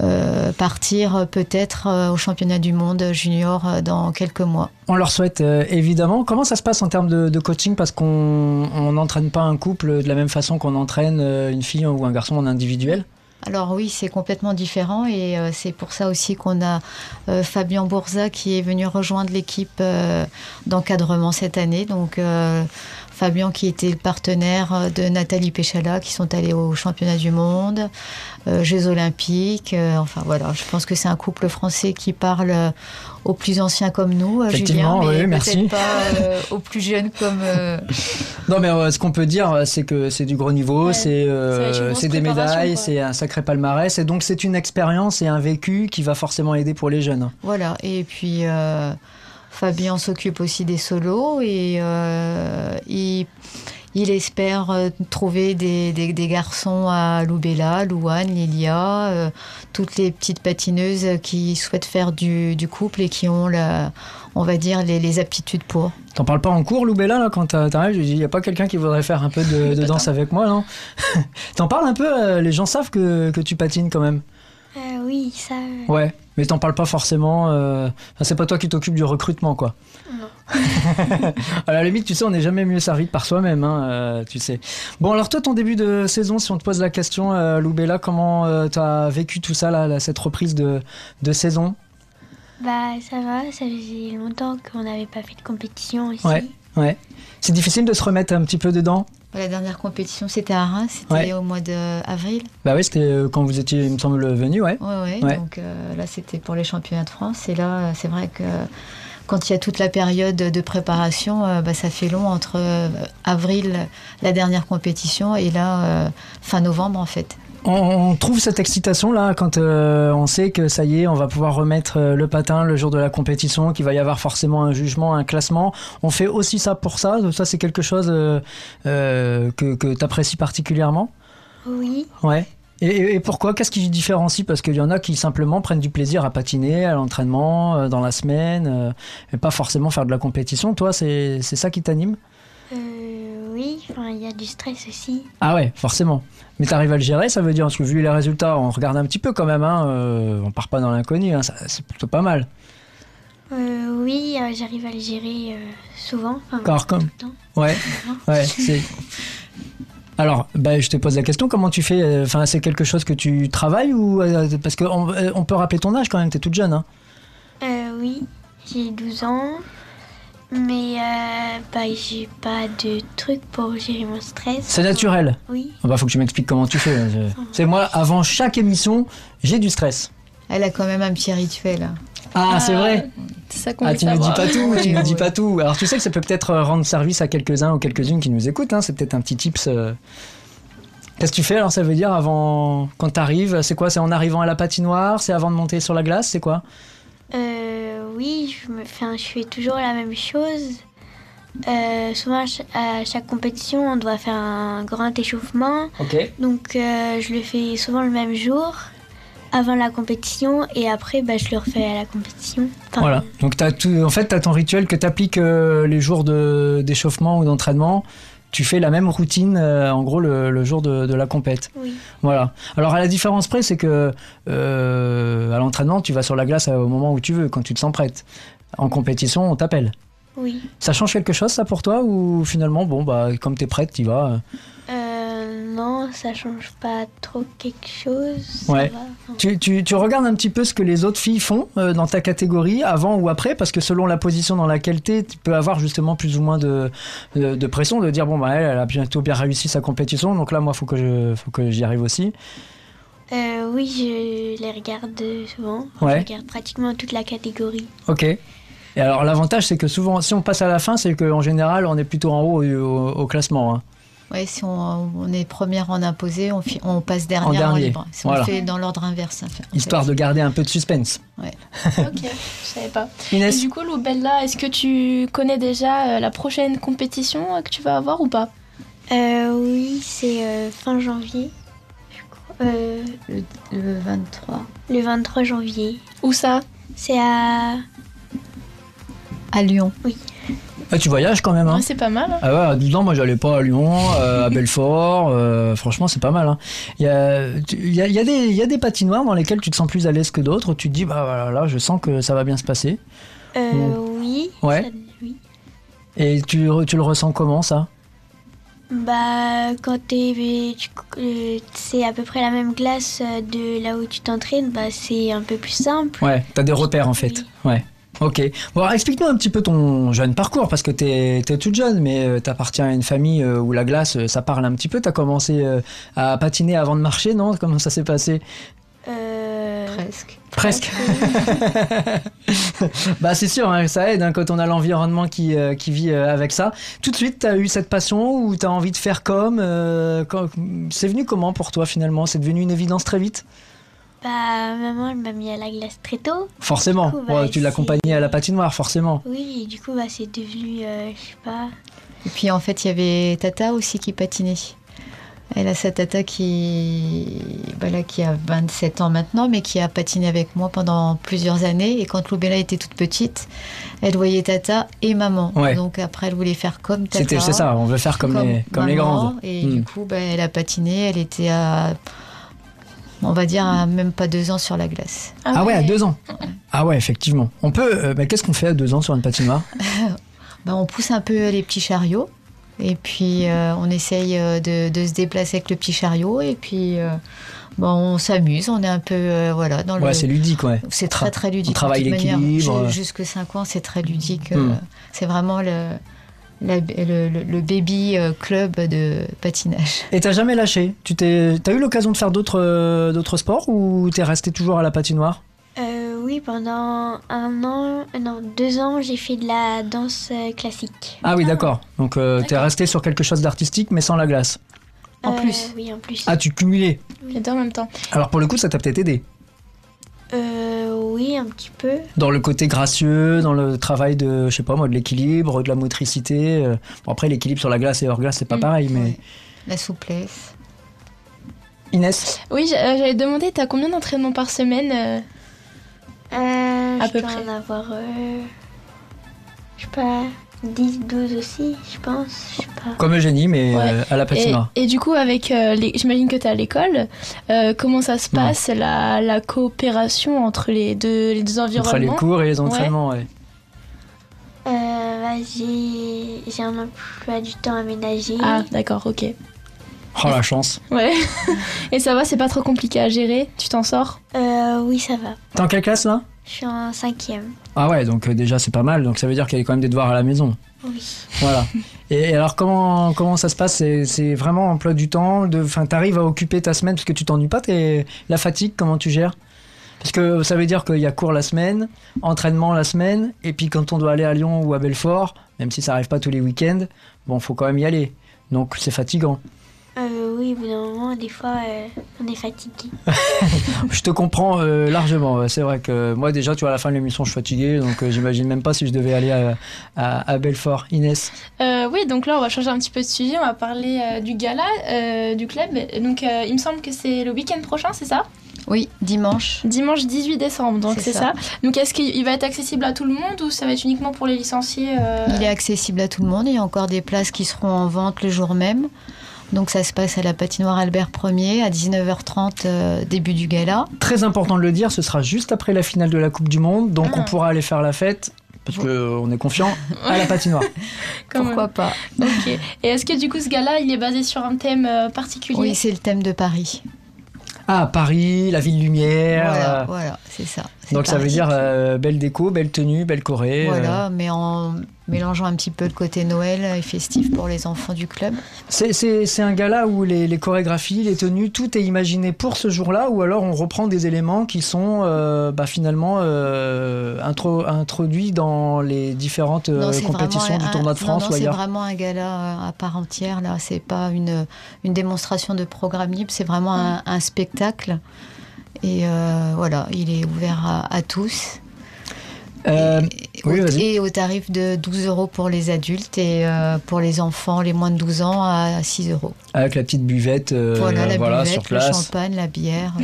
euh, partir peut-être au championnat du monde junior dans quelques mois. On leur souhaite évidemment. Comment ça se passe en termes de, de coaching? Parce qu'on on n'entraîne pas un couple de la même façon qu'on entraîne une fille ou un garçon en individuel? Alors oui, c'est complètement différent et euh, c'est pour ça aussi qu'on a euh, Fabien Bourza qui est venu rejoindre l'équipe euh, d'encadrement cette année. Donc Fabien qui était le partenaire euh, de Nathalie Péchala qui sont allés aux championnats du monde, euh, Jeux olympiques. euh, enfin voilà, je pense que c'est un couple français qui parle euh, aux plus anciens comme nous, euh, Julien, Effectivement, mais oui, merci. pas aux plus jeunes comme. Non, mais ce qu'on peut dire, c'est que c'est du gros niveau, Ouais, c'est des médailles, c'est un sacré palmarès, et donc c'est une expérience et un vécu qui va forcément aider pour les jeunes. Voilà, et puis Fabien s'occupe aussi des solos et euh, il, il espère euh, trouver des, des- des garçons à Loubella, Louane, Lilia, euh, toutes les petites patineuses qui souhaitent faire du, du couple et qui ont, la, on va dire, les, les aptitudes pour. T'en parles pas en cours, Loubella, là, quand t'as- t'arrives Je dis, il y a pas quelqu'un qui voudrait faire un peu de, de danse avec moi, non? T'en parles un peu, euh, les gens savent que, que tu patines quand même. Euh, oui, ça. Ouais, mais t'en parles pas forcément. euh, enfin, c'est pas toi qui t'occupes du recrutement, quoi. à la limite, tu sais, on n'est jamais mieux servi que par soi-même, hein, euh, tu sais. Bon, alors toi, ton début de saison, si on te pose la question, euh, Loubella, comment euh, t'as vécu tout ça, là, là, cette reprise de, de saison? Bah, ça va, ça faisait longtemps qu'on n'avait pas fait de compétition ici. Ouais, ouais. C'est difficile de se remettre un petit peu dedans? La dernière compétition, c'était à Reims, c'était Ouais. au mois d'avril. Bah oui, c'était euh, quand vous étiez, il me semble, venu, ouais. Ouais, ouais, Ouais. donc euh, là c'était pour les championnats de France et là euh, c'est vrai que quand il y a toute la période de préparation, euh, bah, ça fait long entre euh, avril, la dernière compétition, et là fin novembre en fait. On, trouve cette excitation là quand euh, on sait que ça y est, on va pouvoir remettre euh, le patin le jour de la compétition, qu'il va y avoir forcément un jugement, un classement. On fait aussi ça pour ça. Ça, c'est quelque chose euh, que, que tu apprécies particulièrement Oui. Ouais. Et, pourquoi? Qu'est-ce qui différencie? Parce qu'il y en a qui simplement prennent du plaisir à patiner, à l'entraînement, dans la semaine, et pas forcément faire de la compétition. Toi, c'est c'est ça qui t'anime? Oui, il y a du stress aussi. Ah ouais, forcément. Mais t'arrives à le gérer, ça veut dire, parce que vu les résultats, on regarde un petit peu quand même, hein, euh, on part pas dans l'inconnu, hein, c'est plutôt pas mal. Euh, oui, euh, j'arrive à le gérer euh, souvent. Encore comme. tout le temps. Ouais, ouais, c'est. Alors, bah, je te pose la question, comment tu fais Enfin, c'est quelque chose que tu travailles ou parce qu'on on peut rappeler ton âge quand même, t'es toute jeune, hein Euh, oui, j'ai 12 ans. Mais euh, bah, j'ai pas de truc pour gérer mon stress. C'est naturel. Oui. Ah bah, faut que tu m'expliques comment tu fais. C'est moi, avant chaque émission, j'ai du stress. Elle a quand même un petit rituel. hein. Ah, c'est vrai. C'est ça qu'on Ah, tu me dis pas tout, tu me dis pas tout. Alors, tu sais que ça peut peut-être euh, rendre service à quelques-uns ou quelques-unes qui nous écoutent. hein. C'est peut-être un petit tips. euh. Qu'est-ce que tu fais? Alors Ça veut dire avant, quand t'arrives, c'est quoi? C'est en arrivant à la patinoire? C'est avant de monter sur la glace? C'est quoi? Euh, oui, je, me, enfin, je fais toujours la même chose. Euh, souvent, à ch- à chaque compétition, on doit faire un grand échauffement. Ok. Donc, euh, je le fais souvent le même jour, avant la compétition, et après, bah, je le refais à la compétition. Enfin, Voilà. Donc, as tout, en fait, tu as ton rituel que tu appliques les jours de- d'échauffement ou d'entraînement. Tu fais la même routine, euh, en gros, le, le jour de, de la compète. Oui. Voilà. Alors, à la différence près, c'est que euh, à l'entraînement, tu vas sur la glace au moment où tu veux, quand tu te sens prête. En compétition, on t'appelle. Oui. Ça change quelque chose, ça, pour toi Ou finalement, bon, bah, comme t'es prête, t'y vas Euh, non, ça change pas trop quelque chose. Ouais. va. Enfin, tu, tu, tu regardes un petit peu ce que les autres filles font euh, dans ta catégorie, avant ou après, parce que selon la position dans laquelle t'es, tu peux avoir justement plus ou moins de, de, de pression, de dire, bon, bah, elle, elle a bientôt bien réussi sa compétition, donc là, moi, faut que je, faut que j'y arrive aussi. Euh, oui, je les regarde souvent. Ouais. Je regarde pratiquement toute la catégorie. Ok. Et alors, l'avantage, c'est que souvent, si on passe à la fin, c'est qu'en général, on est plutôt en haut au, au- au classement. hein. Ouais, si on, on est première en imposé, on, fi- on passe dernière en, dernier, libre. Si voilà. on fait dans l'ordre inverse. en fait. Histoire de garder un peu de suspense. Ouais. Ok, je savais pas. Inès Et du coup, Loubella, est-ce que tu connais déjà euh, la prochaine compétition euh, que tu vas avoir ou pas? Euh, oui, c'est euh, fin janvier. je crois. Euh, Le, le 23. le 23 janvier. Où ça? C'est à. À Lyon. Ah, tu voyages quand même, hein Ouais, C'est pas mal. hein. Ah ouais, à 12 ans, moi, j'allais pas à Lyon, euh, à Belfort. euh, franchement, c'est pas mal. hein. Il y, a, tu- il y, a, il y, a des- il y a des patinoires dans lesquelles tu te sens plus à l'aise que d'autres. Tu te dis, bah voilà, là, je sens que ça va bien se passer. Euh, Bon. oui. Ouais. ça- oui. Et tu, le ressens comment, ça? Bah, quand euh, c'est à peu près la même glace de là où tu t'entraînes, bah, c'est un peu plus simple. Ouais, t'as des repères, en fait. Ouais. Ok. Bon, alors, explique-nous un petit peu ton jeune parcours, parce que tu es, toute jeune, mais tu appartiens à une famille euh, où la glace, euh, ça parle un petit peu. Tu as commencé euh, à patiner avant de marcher, non? Comment ça s'est passé? Euh, Presque. Presque. bah c'est sûr, hein, ça aide hein, quand on a l'environnement qui, euh, qui vit euh, avec ça. Tout de suite, tu as eu cette passion ou tu as envie de faire comme euh, quand- C'est venu comment pour toi finalement? C'est devenu une évidence très vite? Bah, maman, elle m'a mis à la glace très tôt. Forcément. Coup, bah, Ouais, tu l'accompagnais à la patinoire, forcément. Oui, et du coup, bah, c'est devenu, euh, je sais pas. Et puis en fait, il y avait Tata aussi qui patinait. Elle a sa Tata qui, bah là, qui a 27 ans maintenant, mais qui a patiné avec moi pendant plusieurs années. Et quand Loubella était toute petite, elle voyait Tata et maman. Ouais. Donc après, elle voulait faire comme Tata. C'était c'est ça, on veut faire comme, les, comme les maman. grandes. Et Hmm. du coup, bah, elle a patiné. Elle était à, on va dire, à même pas deux ans sur la glace. Ah ouais, à deux ans. Ah ouais, effectivement. On peut. euh, mais qu'est-ce qu'on fait à deux ans sur une patinoire? Bah, on pousse un peu les petits chariots. Et puis, euh, on essaye euh, de, de se déplacer avec le petit chariot. Et puis, euh, bon, on s'amuse. On est un peu, euh, voilà, dans le... C'est ludique, ouais. C'est très, très ludique. On travaille l'équilibre. Ju- Jusque 5 ans, c'est très ludique. Hmm. euh, C'est vraiment le, la- le, le- le baby euh, club de patinage. Et t'as jamais lâché? Tu t'es, t'as eu l'occasion de faire d'autres, euh, d'autres sports ou t'es resté toujours à la patinoire? Euh, oui, pendant un an, non, deux ans, j'ai fait de la danse classique. Ah oui, d'accord. Donc euh, t'es resté sur quelque chose d'artistique mais sans la glace. En Euh, plus. Oui, en plus. Ah, tu cumulais. Les deux en même temps. Alors pour le coup, ça t'a peut-être aidé. Euh, oui, un petit peu. Dans le côté gracieux, dans le travail de, je sais pas moi, de l'équilibre, de la motricité. euh. Bon, après, l'équilibre sur la glace et hors glace, c'est pas Mm. pareil, mais. La souplesse. Inès Oui, j'- euh, j'allais te demander, t'as combien d'entraînements par semaine euh, Euh, À je peu près. en avoir, euh, je sais pas, 10, 12 aussi, je pense. Je sais pas. Comme Eugénie, mais Ouais. euh, à la et, patinoire. et du coup, avec, euh, les- j'imagine que t'es à l'école, euh, comment ça se passe, la, la coopération entre les deux, les deux Entre les environnements cours et les entraînements, ouais. Euh, bah, j'ai j'ai un emploi du temps aménagé. Ah, d'accord, ok. Oh la chance. Ouais. et ça va, c'est pas trop compliqué à gérer Tu t'en sors? Euh, oui, ça va. T'es en quelle classe là? Je suis en cinquième. Ah ouais, donc euh, déjà c'est pas mal, donc ça veut dire qu'il y a quand même des devoirs à la maison. Oui. Voilà. Et alors comment comment ça se passe? C'est vraiment emploi du temps enfin t'arrives à occuper ta semaine parce que tu t'ennuies pas? T'es la fatigue comment tu gères? Parce que ça veut dire qu'il y a cours la semaine, entraînement la semaine et puis quand on doit aller à Lyon ou à Belfort, même si ça arrive pas tous les week-ends, bon, faut quand même y aller. Donc c'est fatigant. Euh, oui, au bout d'un moment, des fois, euh, on est fatigué. Je te comprends euh, largement. C'est vrai que moi déjà, tu vois, à la fin de l'émission, je suis fatigué, donc euh, j'imagine même pas si je devais aller à, à- à Belfort. Inès. Euh, oui, donc là, on va changer un petit peu de sujet. On va parler euh, du gala euh, du club. Donc, euh, il me semble que c'est le week-end prochain, c'est ça? Oui, dimanche. Dimanche 18 décembre, donc C'est c'est ça. ça. Donc, est-ce qu'il va être accessible à tout le monde ou ça va être uniquement pour les licenciés euh, Il est accessible à tout le monde. Il y a encore des places qui seront en vente le jour même. Donc ça se passe à la patinoire Albert 1er à 19h30 euh, début du gala. Très important de le dire, ce sera juste après la finale de la Coupe du Monde, donc Ah. on pourra aller faire la fête. Parce qu'on est confiant à la patinoire. Pourquoi même pas. Et est-ce que du coup, ce gala, il est basé sur un thème euh, particulier? Oui, c'est le thème de Paris. Ah, Paris, la ville lumière. Voilà, euh, voilà, c'est ça. C'est donc ça veut dire euh, belle déco, belle tenue, belle Corée. euh. Voilà, mais en mélangeant un petit peu le côté Noël et festif pour les enfants du club. C'est- C'est c'est un gala où les, les chorégraphies, les tenues, tout est imaginé pour ce jour-là, ou alors on reprend des éléments qui sont euh, bah, finalement euh, intro- introduits dans les différentes euh, Non, c'est compétitions du tournoi de France non, ou c'est ailleurs. vraiment un gala euh, à part entière. Là, c'est pas une, une démonstration de programme libre, c'est vraiment un, un spectacle. Et euh, voilà, il est ouvert à, à tous. Euh, Au- oui, vas-y. et au tarif de 12 euros pour les adultes et euh, pour les enfants, les moins de 12 ans, à 6 euros. Avec la petite buvette, euh, voilà, la voilà, buvette, sur le champagne, la bière.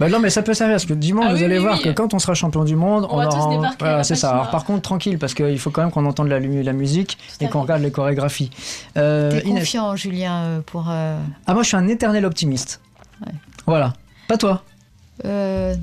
Bah non, mais ça peut servir parce que dimanche, Ah vous oui, allez oui, voir oui. que quand on sera champion du monde, On va tous aura- débarquer voilà, c'est ça. Alors par contre, tranquille parce qu'il faut quand même qu'on entende la, musique Tout et qu'on regarde les chorégraphies. Euh, T'es Inès. confiant, Julien, pour. euh, Ah moi, je suis un éternel optimiste. Ouais. Voilà. Pas toi. euh,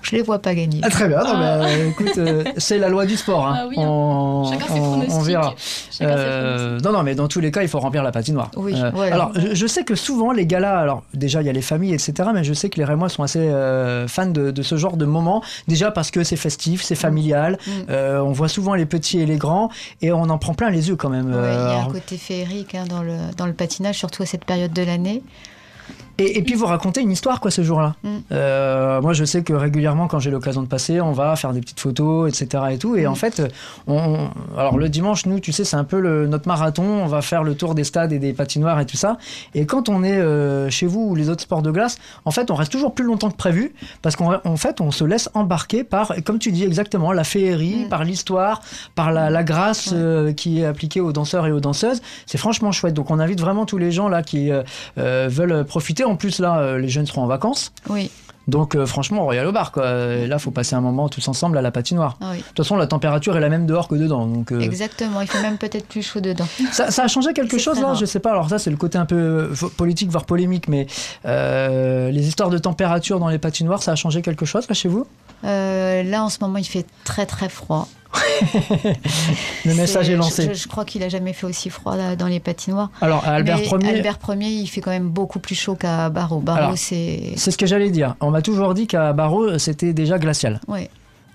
je les vois pas gagner. Ah, très bien, non, bah, écoute, euh, c'est la loi du sport. hein. Ah oui, hein. on, Chacun ses on- on pronostics. verra. Chacun ses Euh, non, non, mais dans tous les cas, il faut remplir la patinoire. Oui, Euh. Alors, je, je sais que souvent, les galas, alors déjà, il y a les familles, etc., mais je sais que les Rémois sont assez euh, fans de, de ce genre de moment. Déjà parce que c'est festif, c'est familial, Mm. euh, on voit souvent les petits et les grands, et on en prend plein les yeux quand même. Il y a un côté féerique hein, dans, le, dans le patinage, surtout à cette période de l'année. Et, et puis vous racontez une histoire quoi ce jour-là. Mm. Euh, moi je sais que régulièrement quand j'ai l'occasion de passer, on va faire des petites photos, etc. Et tout. Et Mm. en fait, on, on- alors le dimanche, nous, tu sais, c'est un peu le, notre marathon. On va faire le tour des stades et des patinoires et tout ça. Et quand on est euh, chez vous ou les autres sports de glace, en fait, on reste toujours plus longtemps que prévu parce qu'en en fait, on se laisse embarquer par, comme tu dis exactement, la féerie, Mm. par l'histoire, par la, la grâce euh, qui est appliquée aux danseurs et aux danseuses. C'est franchement chouette. Donc on invite vraiment tous les gens là qui veulent profiter. En plus là, euh, les jeunes seront en vacances. Oui, Donc euh, franchement, Royal au bar quoi. Et là, faut passer un moment tous ensemble à la patinoire. ah oui. De toute façon, la température est la même dehors que dedans. Donc euh, exactement. Il fait même peut-être plus chaud dedans. ça, ça a changé quelque chose là. Je sais pas. Alors ça, c'est le côté un peu euh, politique, voire polémique, mais euh, les histoires de température dans les patinoires, ça a changé quelque chose là chez vous? Là, en ce moment, il fait très très froid. Le message est lancé. Je, je crois qu'il a jamais fait aussi froid là, dans les patinoires. Alors à Albert Ier. Albert Ier, il fait quand même beaucoup plus chaud qu'à Barreau. Barreau, c'est. C'est ce que j'allais dire. On m'a toujours dit qu'à Barreau, c'était déjà glacial. Ouais.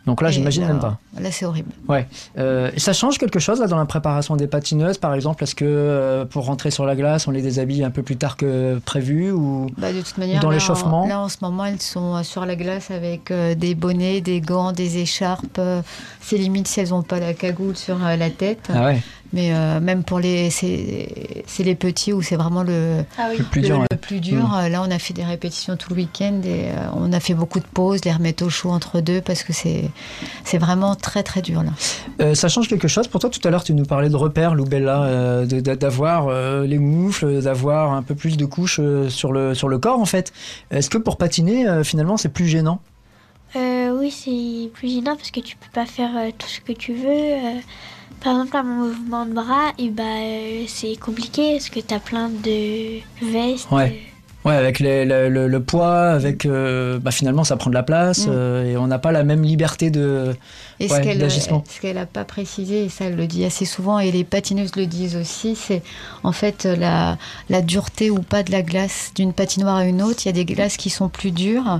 Donc là, j'imagine même pas. Là, c'est horrible. Ouais. Euh, ça change quelque chose là dans la préparation des patineuses, par exemple? Est-ce que euh, pour rentrer sur la glace, on les déshabille un peu plus tard que prévu ou Bah, de toute manière, Dans là, l'échauffement? en- Là, en ce moment, elles sont euh, sur la glace avec euh, des bonnets, des gants, des écharpes. c'est limite si elles n'ont pas la cagoule sur la tête. Ah ouais. Mais euh, même pour les, c'est c'est les petits où c'est vraiment le, Ah oui. Le plus dur. le ouais. plus dur. Mm. Là, on a fait des répétitions tout le week-end et euh, on a fait beaucoup de pauses, les remettre au chaud entre deux parce que c'est c'est vraiment très très dur là. Euh, ça change quelque chose pour toi Tout à l'heure, tu nous parlais de repères, Loubella, euh, d'avoir euh, les moufles, d'avoir un peu plus de couches euh, sur, le, sur le corps en fait. Est-ce que pour patiner, euh, finalement, c'est plus gênant? Euh, oui, c'est plus gênant parce que tu peux pas faire euh, tout ce que tu veux. Euh. par exemple, un mouvement de bras, et bah, euh, c'est compliqué parce que tu as plein de vestes. Ouais. Ouais, avec les- le, le- le poids, avec euh, bah, finalement ça prend de la place Mm. euh, et on n'a pas la même liberté de Et ouais, ce qu'elle d'agissement. ce qu'elle n'a pas précisé, et ça elle le dit assez souvent, et les patineuses le disent aussi, c'est en fait la, la dureté ou pas de la glace d'une patinoire à une autre. Il y a des glaces qui sont plus dures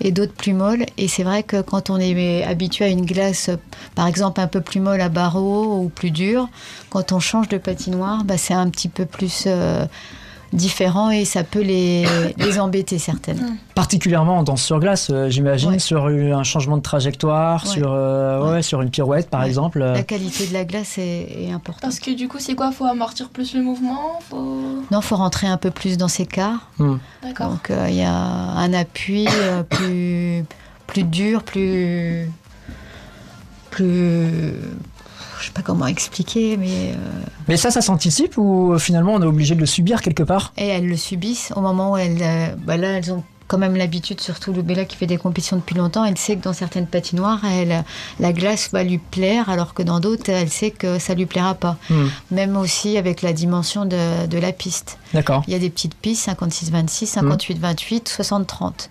et d'autres plus molles. Et c'est vrai que quand on est habitué à une glace, par exemple un peu plus molle à barreaux ou plus dure, quand on change de patinoire, bah, c'est un petit peu plus euh, différent et ça peut les, les embêter certaines. Particulièrement en danse sur glace, euh, j'imagine, Ouais. sur un changement de trajectoire, Ouais. sur, euh, ouais, Ouais. sur une pirouette par Ouais. exemple. euh. La qualité de la glace est, est importante. Parce que du coup, c'est quoi? Faut amortir plus le mouvement? Faut. Non, faut rentrer un peu plus dans ses quarts. Hmm. D'accord. Donc euh, il y a un appui euh, plus, plus dur, plus. plus. Je sais pas comment expliquer, mais. euh, Mais ça, ça s'anticipe ou euh, finalement on est obligé de le subir quelque part? Et elles le subissent au moment où elles. euh, bah là, elles ont quand même l'habitude, surtout le Bella qui fait des compétitions depuis longtemps, elle sait que dans certaines patinoires, elle, la glace va lui plaire, alors que dans d'autres, elle sait que ça lui plaira pas. Hmm. Même aussi avec la dimension de, de la piste. D'accord. Il y a des petites pistes, 56-26, 58-28, 60-30.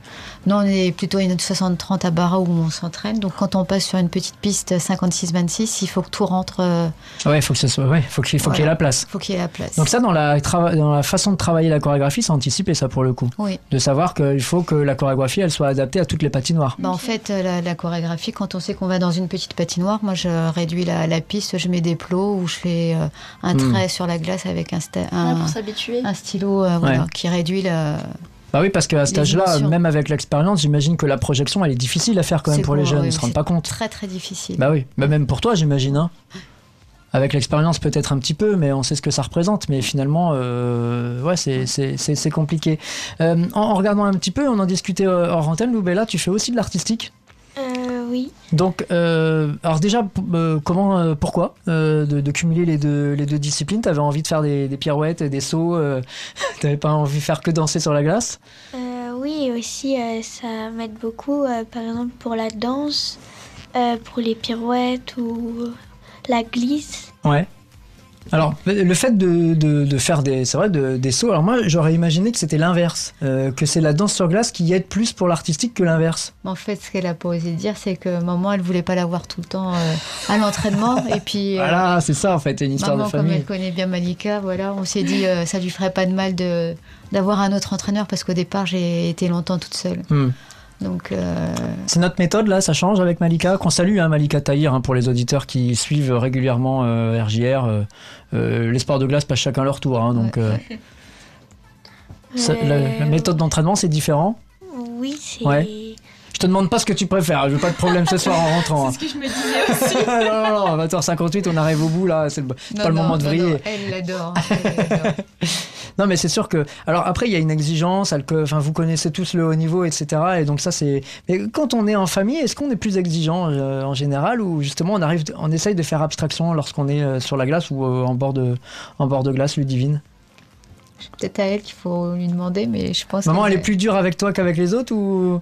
Nous, on est plutôt une 60-30 à Barra où on s'entraîne. Donc, quand on passe sur une petite piste 56-26, il faut que tout rentre. euh, Ouais, faut que ce soit, ouais, faut qu'il faut qu'il y ait Voilà. la place. faut qu'il y ait la place. Donc ça, dans la, dans la façon de travailler la chorégraphie, c'est anticipé ça pour le coup. Oui. De savoir qu'il faut que la chorégraphie, elle soit adaptée à toutes les patinoires. Bah, en fait, euh, la, la chorégraphie, quand on sait qu'on va dans une petite patinoire, moi, je réduis la, la piste, je mets des plots ou je fais euh, un Hmm. trait sur la glace avec un, Ouais, un stylo euh, voilà, Ouais. qui réduit la. Bah oui, parce qu'à cet âge-là, même avec l'expérience, j'imagine que la projection, elle est difficile à faire quand même C'est pour les jeunes, oui, ils se rendent pas compte. Très, très difficile. Bah oui, bah même pour toi, j'imagine. hein. Avec l'expérience, peut-être un petit peu, mais on sait ce que ça représente. Mais finalement, euh, ouais, c'est- compliqué. Euh, en, en regardant un petit peu, on en discutait euh, hors antenne, Loubella, tu fais aussi de l'artistique? Euh, oui. Donc, euh, alors déjà, euh, comment, euh, pourquoi de, de cumuler les deux, les deux disciplines? T'avais envie de faire des, des pirouettes, des sauts T'avais pas envie de faire que danser sur la glace? Oui, et aussi, ça m'aide beaucoup, par exemple, pour la danse, pour les pirouettes ou la glisse. Ouais. Alors, le fait de, de, de faire des, c'est vrai, de- des sauts, alors moi j'aurais imaginé que c'était l'inverse, euh, que c'est la danse sur glace qui aide plus pour l'artistique que l'inverse. En fait, ce qu'elle a pas osé dire, c'est que maman, elle voulait pas la voir tout le temps euh, à l'entraînement. et puis, euh, Voilà, c'est ça en fait, c'est une histoire maman, de comme elle connaît bien Malika, voilà, on s'est dit, ça lui ferait pas de mal de d'avoir un autre entraîneur parce qu'au départ, j'ai été longtemps toute seule. Hmm. Donc, euh, C'est notre méthode là, ça change avec Malika. Qu'on salue, hein, Malika Tahir, hein, pour les auditeurs qui suivent régulièrement euh, RJR. euh, euh, les sports de glace passent chacun leur tour, hein, donc euh, ça- la, la méthode d'entraînement c'est différent? Oui, c'est. Ouais. Je te demande pas ce que tu préfères, je veux pas de problème ce soir en rentrant. hein. C'est ce que je me disais aussi. non, non, non, 20h58, on arrive au bout là, c'est le- c'est non, pas le non, moment de vriller. non, elle l'adore. Non, mais c'est sûr que. Alors après, il y a une exigence. elle que- Enfin, vous connaissez tous le haut niveau, etc. Et donc ça, c'est. Mais quand on est en famille, est-ce qu'on est plus exigeant euh, en général ou justement on arrive, on essaye de faire abstraction lorsqu'on est euh, sur la glace ou euh, en bord de, en bord de glace, Ludivine? C'est peut-être à elle qu'il faut lui demander, mais je pense. Maman, elle est plus dure avec toi qu'avec les autres ou?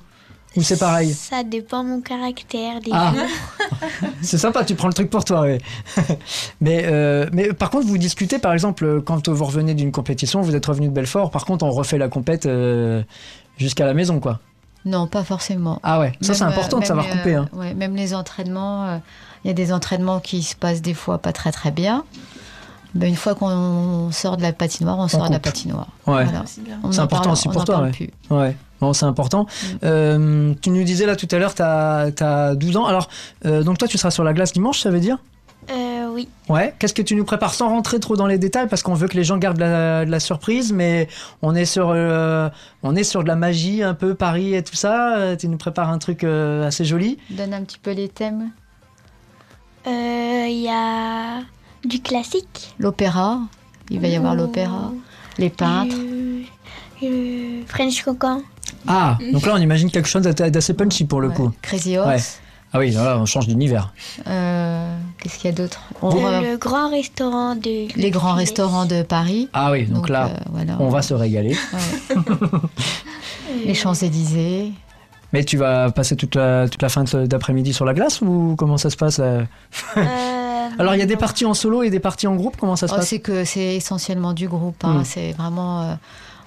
Ou c'est pareil. Ça dépend de mon caractère. Des Ah. C'est sympa, tu prends le truc pour toi, oui. mais, euh, mais par contre, vous discutez, par exemple, quand vous revenez d'une compétition, vous êtes revenu de Belfort, par contre, on refait la compète euh, jusqu'à la maison, quoi. Non, pas forcément. Ah ouais, ça c'est Même, important euh, de savoir même, couper. euh, Hein. ouais, même les entraînements, euh, il y a des entraînements qui se passent des fois pas très très bien. Ben, une fois qu'on sort de la patinoire, on sort de la patinoire. Ouais. Voilà. C'est important parle- aussi on pour en toi, parle ouais. plus. Ouais, bon, c'est important. Mm. Euh, tu nous disais là tout à l'heure, tu as, 12 ans. Alors, euh, donc toi, tu seras sur la glace dimanche, ça veut dire? Euh, oui. Ouais. Qu'est-ce que tu nous prépares sans rentrer trop dans les détails? Parce qu'on veut que les gens gardent la, de la surprise, mais on est sur, euh, on est sur de la magie un peu Paris et tout ça. Euh, Tu nous prépares un truc euh, assez joli. Donne un petit peu les thèmes. Euh, Il y a du classique. L'opéra, il va y avoir l'opéra. Les peintres. French Cocan. Ah, donc là, on imagine quelque chose d'assez punchy pour le Ouais. coup. Crazy Horse. Ouais. Ah oui, là, on change d'univers. Euh, Qu'est-ce qu'il y a d'autre On Le, va- le grand restaurant de. Les grands Philippe. restaurants de Paris. Ah oui, donc, Donc, là, euh, voilà. on va se régaler. Ouais. Les Champs-Élysées. Mais tu vas passer toute la, toute la fin d'après-midi sur la glace ou comment ça se passe là? Euh, Alors il y a des parties en solo et des parties en groupe, comment ça se Oh, passe c'est que c'est essentiellement du groupe. hein. Mm. C'est vraiment euh,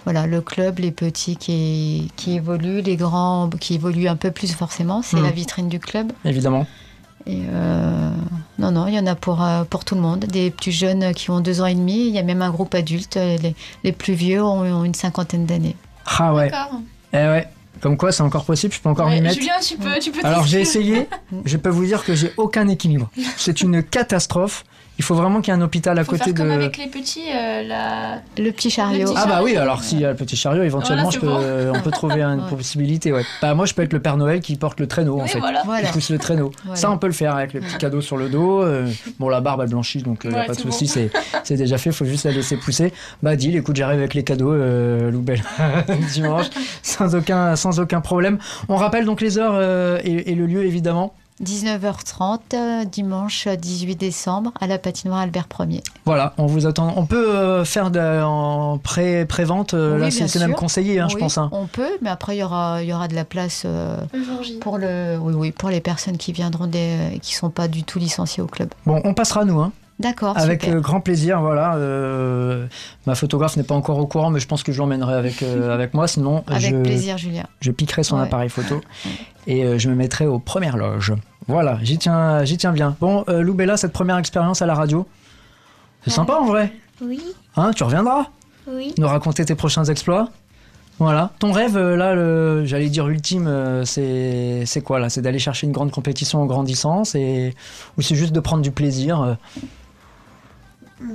voilà le club, les petits qui, qui évoluent, les grands qui évoluent un peu plus forcément. C'est la vitrine du club. Évidemment. Et euh, non, non, il y en a pour, euh, pour tout le monde. Des plus jeunes qui ont deux ans et demi. Il y a même un groupe adulte. Les, les plus vieux ont, ont une cinquantaine d'années. Ah ouais. D'accord. Eh ouais. Comme quoi c'est encore possible, je peux encore Ouais, m'y mettre. Julien, tu peux, tu peux Alors j'ai essayé, je peux vous dire que j'ai aucun équilibre. C'est une catastrophe. Il faut vraiment qu'il y ait un hôpital à Faut côté faire de. comme avec les petits, euh, la... Le petit chariot. Le petit Ah bah oui, alors s'il y a le petit chariot, éventuellement, Voilà, je c'est peux, bon. euh, on peut trouver une Ouais. possibilité. Ouais. Bah moi, je peux être le Père Noël qui porte le traîneau en Oui, fait. voilà. Voilà. Qui pousse le traîneau. Voilà. Ça, on peut le faire avec le petit cadeau sur le dos. euh, bon, la barbe, elle blanchit, donc il n'y a pas de souci, bon. c'est déjà fait, il faut juste la laisser pousser. Bah, deal, écoute, j'arrive avec les cadeaux, euh, Loubel, dimanche, sans aucun, sans aucun problème. On rappelle donc les heures euh, et, et le lieu, évidemment. 19h30, euh, dimanche 18 décembre, à la patinoire Albert 1er. Voilà, on vous attend. On peut euh, faire de, en pré- pré-vente, euh, Oui, là, c'est même conseillé, hein, je pense. hein. On peut, mais après, il y aura, il y aura de la place euh, pour, le, oui, oui, pour les personnes qui viendront des, qui ne sont pas du tout licenciées au club. Bon, on passera, nous, hein. D'accord, Avec super. euh, grand plaisir, voilà. euh, ma photographe n'est pas encore au courant, mais je pense que je l'emmènerai avec, euh, avec moi. Sinon, Avec je, plaisir, Julien. je piquerai son Ouais. appareil photo et euh, je me mettrai aux premières loges. Voilà, j'y tiens, j'y tiens bien. Bon, euh, Lou Bella, cette première expérience à la radio, c'est sympa en vrai. Oui, Hein, tu reviendras oui. nous raconter tes prochains exploits? Voilà. Ton rêve, là, le- j'allais dire ultime, euh, c'est c'est quoi là? C'est d'aller chercher une grande compétition en grandissant c'est- Ou c'est juste de prendre du plaisir euh?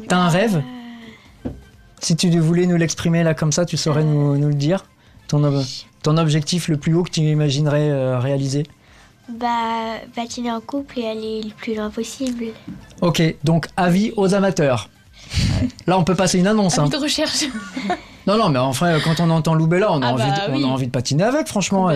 T'as un rêve Si tu voulais nous l'exprimer là comme ça, tu saurais nous, nous le dire ton, ob- ton objectif le plus haut que tu imaginerais euh, réaliser Bah, patiner en couple et aller le plus loin possible. Ok, donc avis aux amateurs. Là, on peut passer une annonce. hein. De recherche. Non, non, mais enfin, quand on entend Loubella, on a, Ah envie, bah de, oui. on a envie de patiner avec, franchement.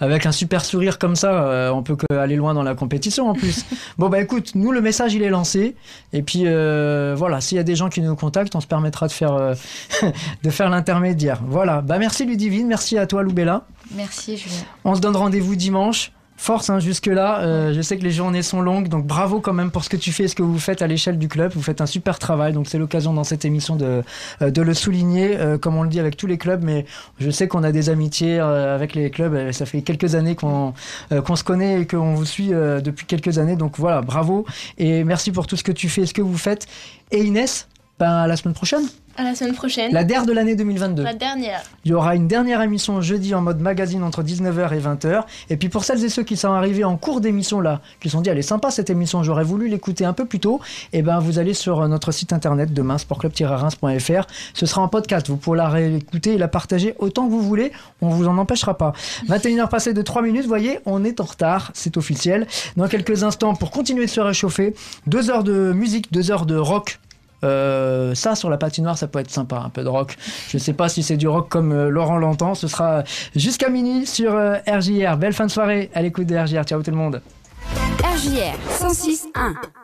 Avec un super sourire comme ça, euh, on peut que aller loin dans la compétition en plus. bon bah écoute, nous le message il est lancé et puis euh, voilà, s'il y a des gens qui nous contactent, on se permettra de faire euh, de faire l'intermédiaire. Voilà, bah merci Ludivine, merci à toi Loubella. Merci, Julien. On se donne rendez-vous dimanche. Force hein, jusque-là, euh, je sais que les journées sont longues, donc bravo quand même pour ce que tu fais et ce que vous faites à l'échelle du club. Vous faites un super travail, donc c'est l'occasion dans cette émission de, euh, le souligner, euh, comme on le dit avec tous les clubs, mais je sais qu'on a des amitiés avec les clubs, ça fait quelques années qu'on se connaît et qu'on vous suit depuis quelques années, donc voilà, bravo et merci pour tout ce que tu fais et ce que vous faites. Et Inès, ben, à la semaine prochaine, À la semaine prochaine. la DER de l'année 2022. La dernière. Il y aura une dernière émission jeudi en mode magazine entre 19h et 20h. Et puis pour celles et ceux qui sont arrivés en cours d'émission là, qui se sont dit elle est sympa cette émission, j'aurais voulu l'écouter un peu plus tôt, et ben vous allez sur notre site internet demain sportclub-reims.fr. Ce sera en podcast, vous pourrez la réécouter et la partager autant que vous voulez, on vous en empêchera pas. 21h passées de 3 minutes, voyez, on est en retard, c'est officiel. Dans quelques instants, pour continuer de se réchauffer, deux heures de musique, deux heures de rock euh, ça sur la patinoire ça peut être sympa un peu de rock. Je sais pas si c'est du rock comme euh, Laurent l'entend. Ce sera jusqu'à minuit sur euh, RJR belle fin de soirée. À l'écoute de RJR ciao tout le monde. RJR 106.1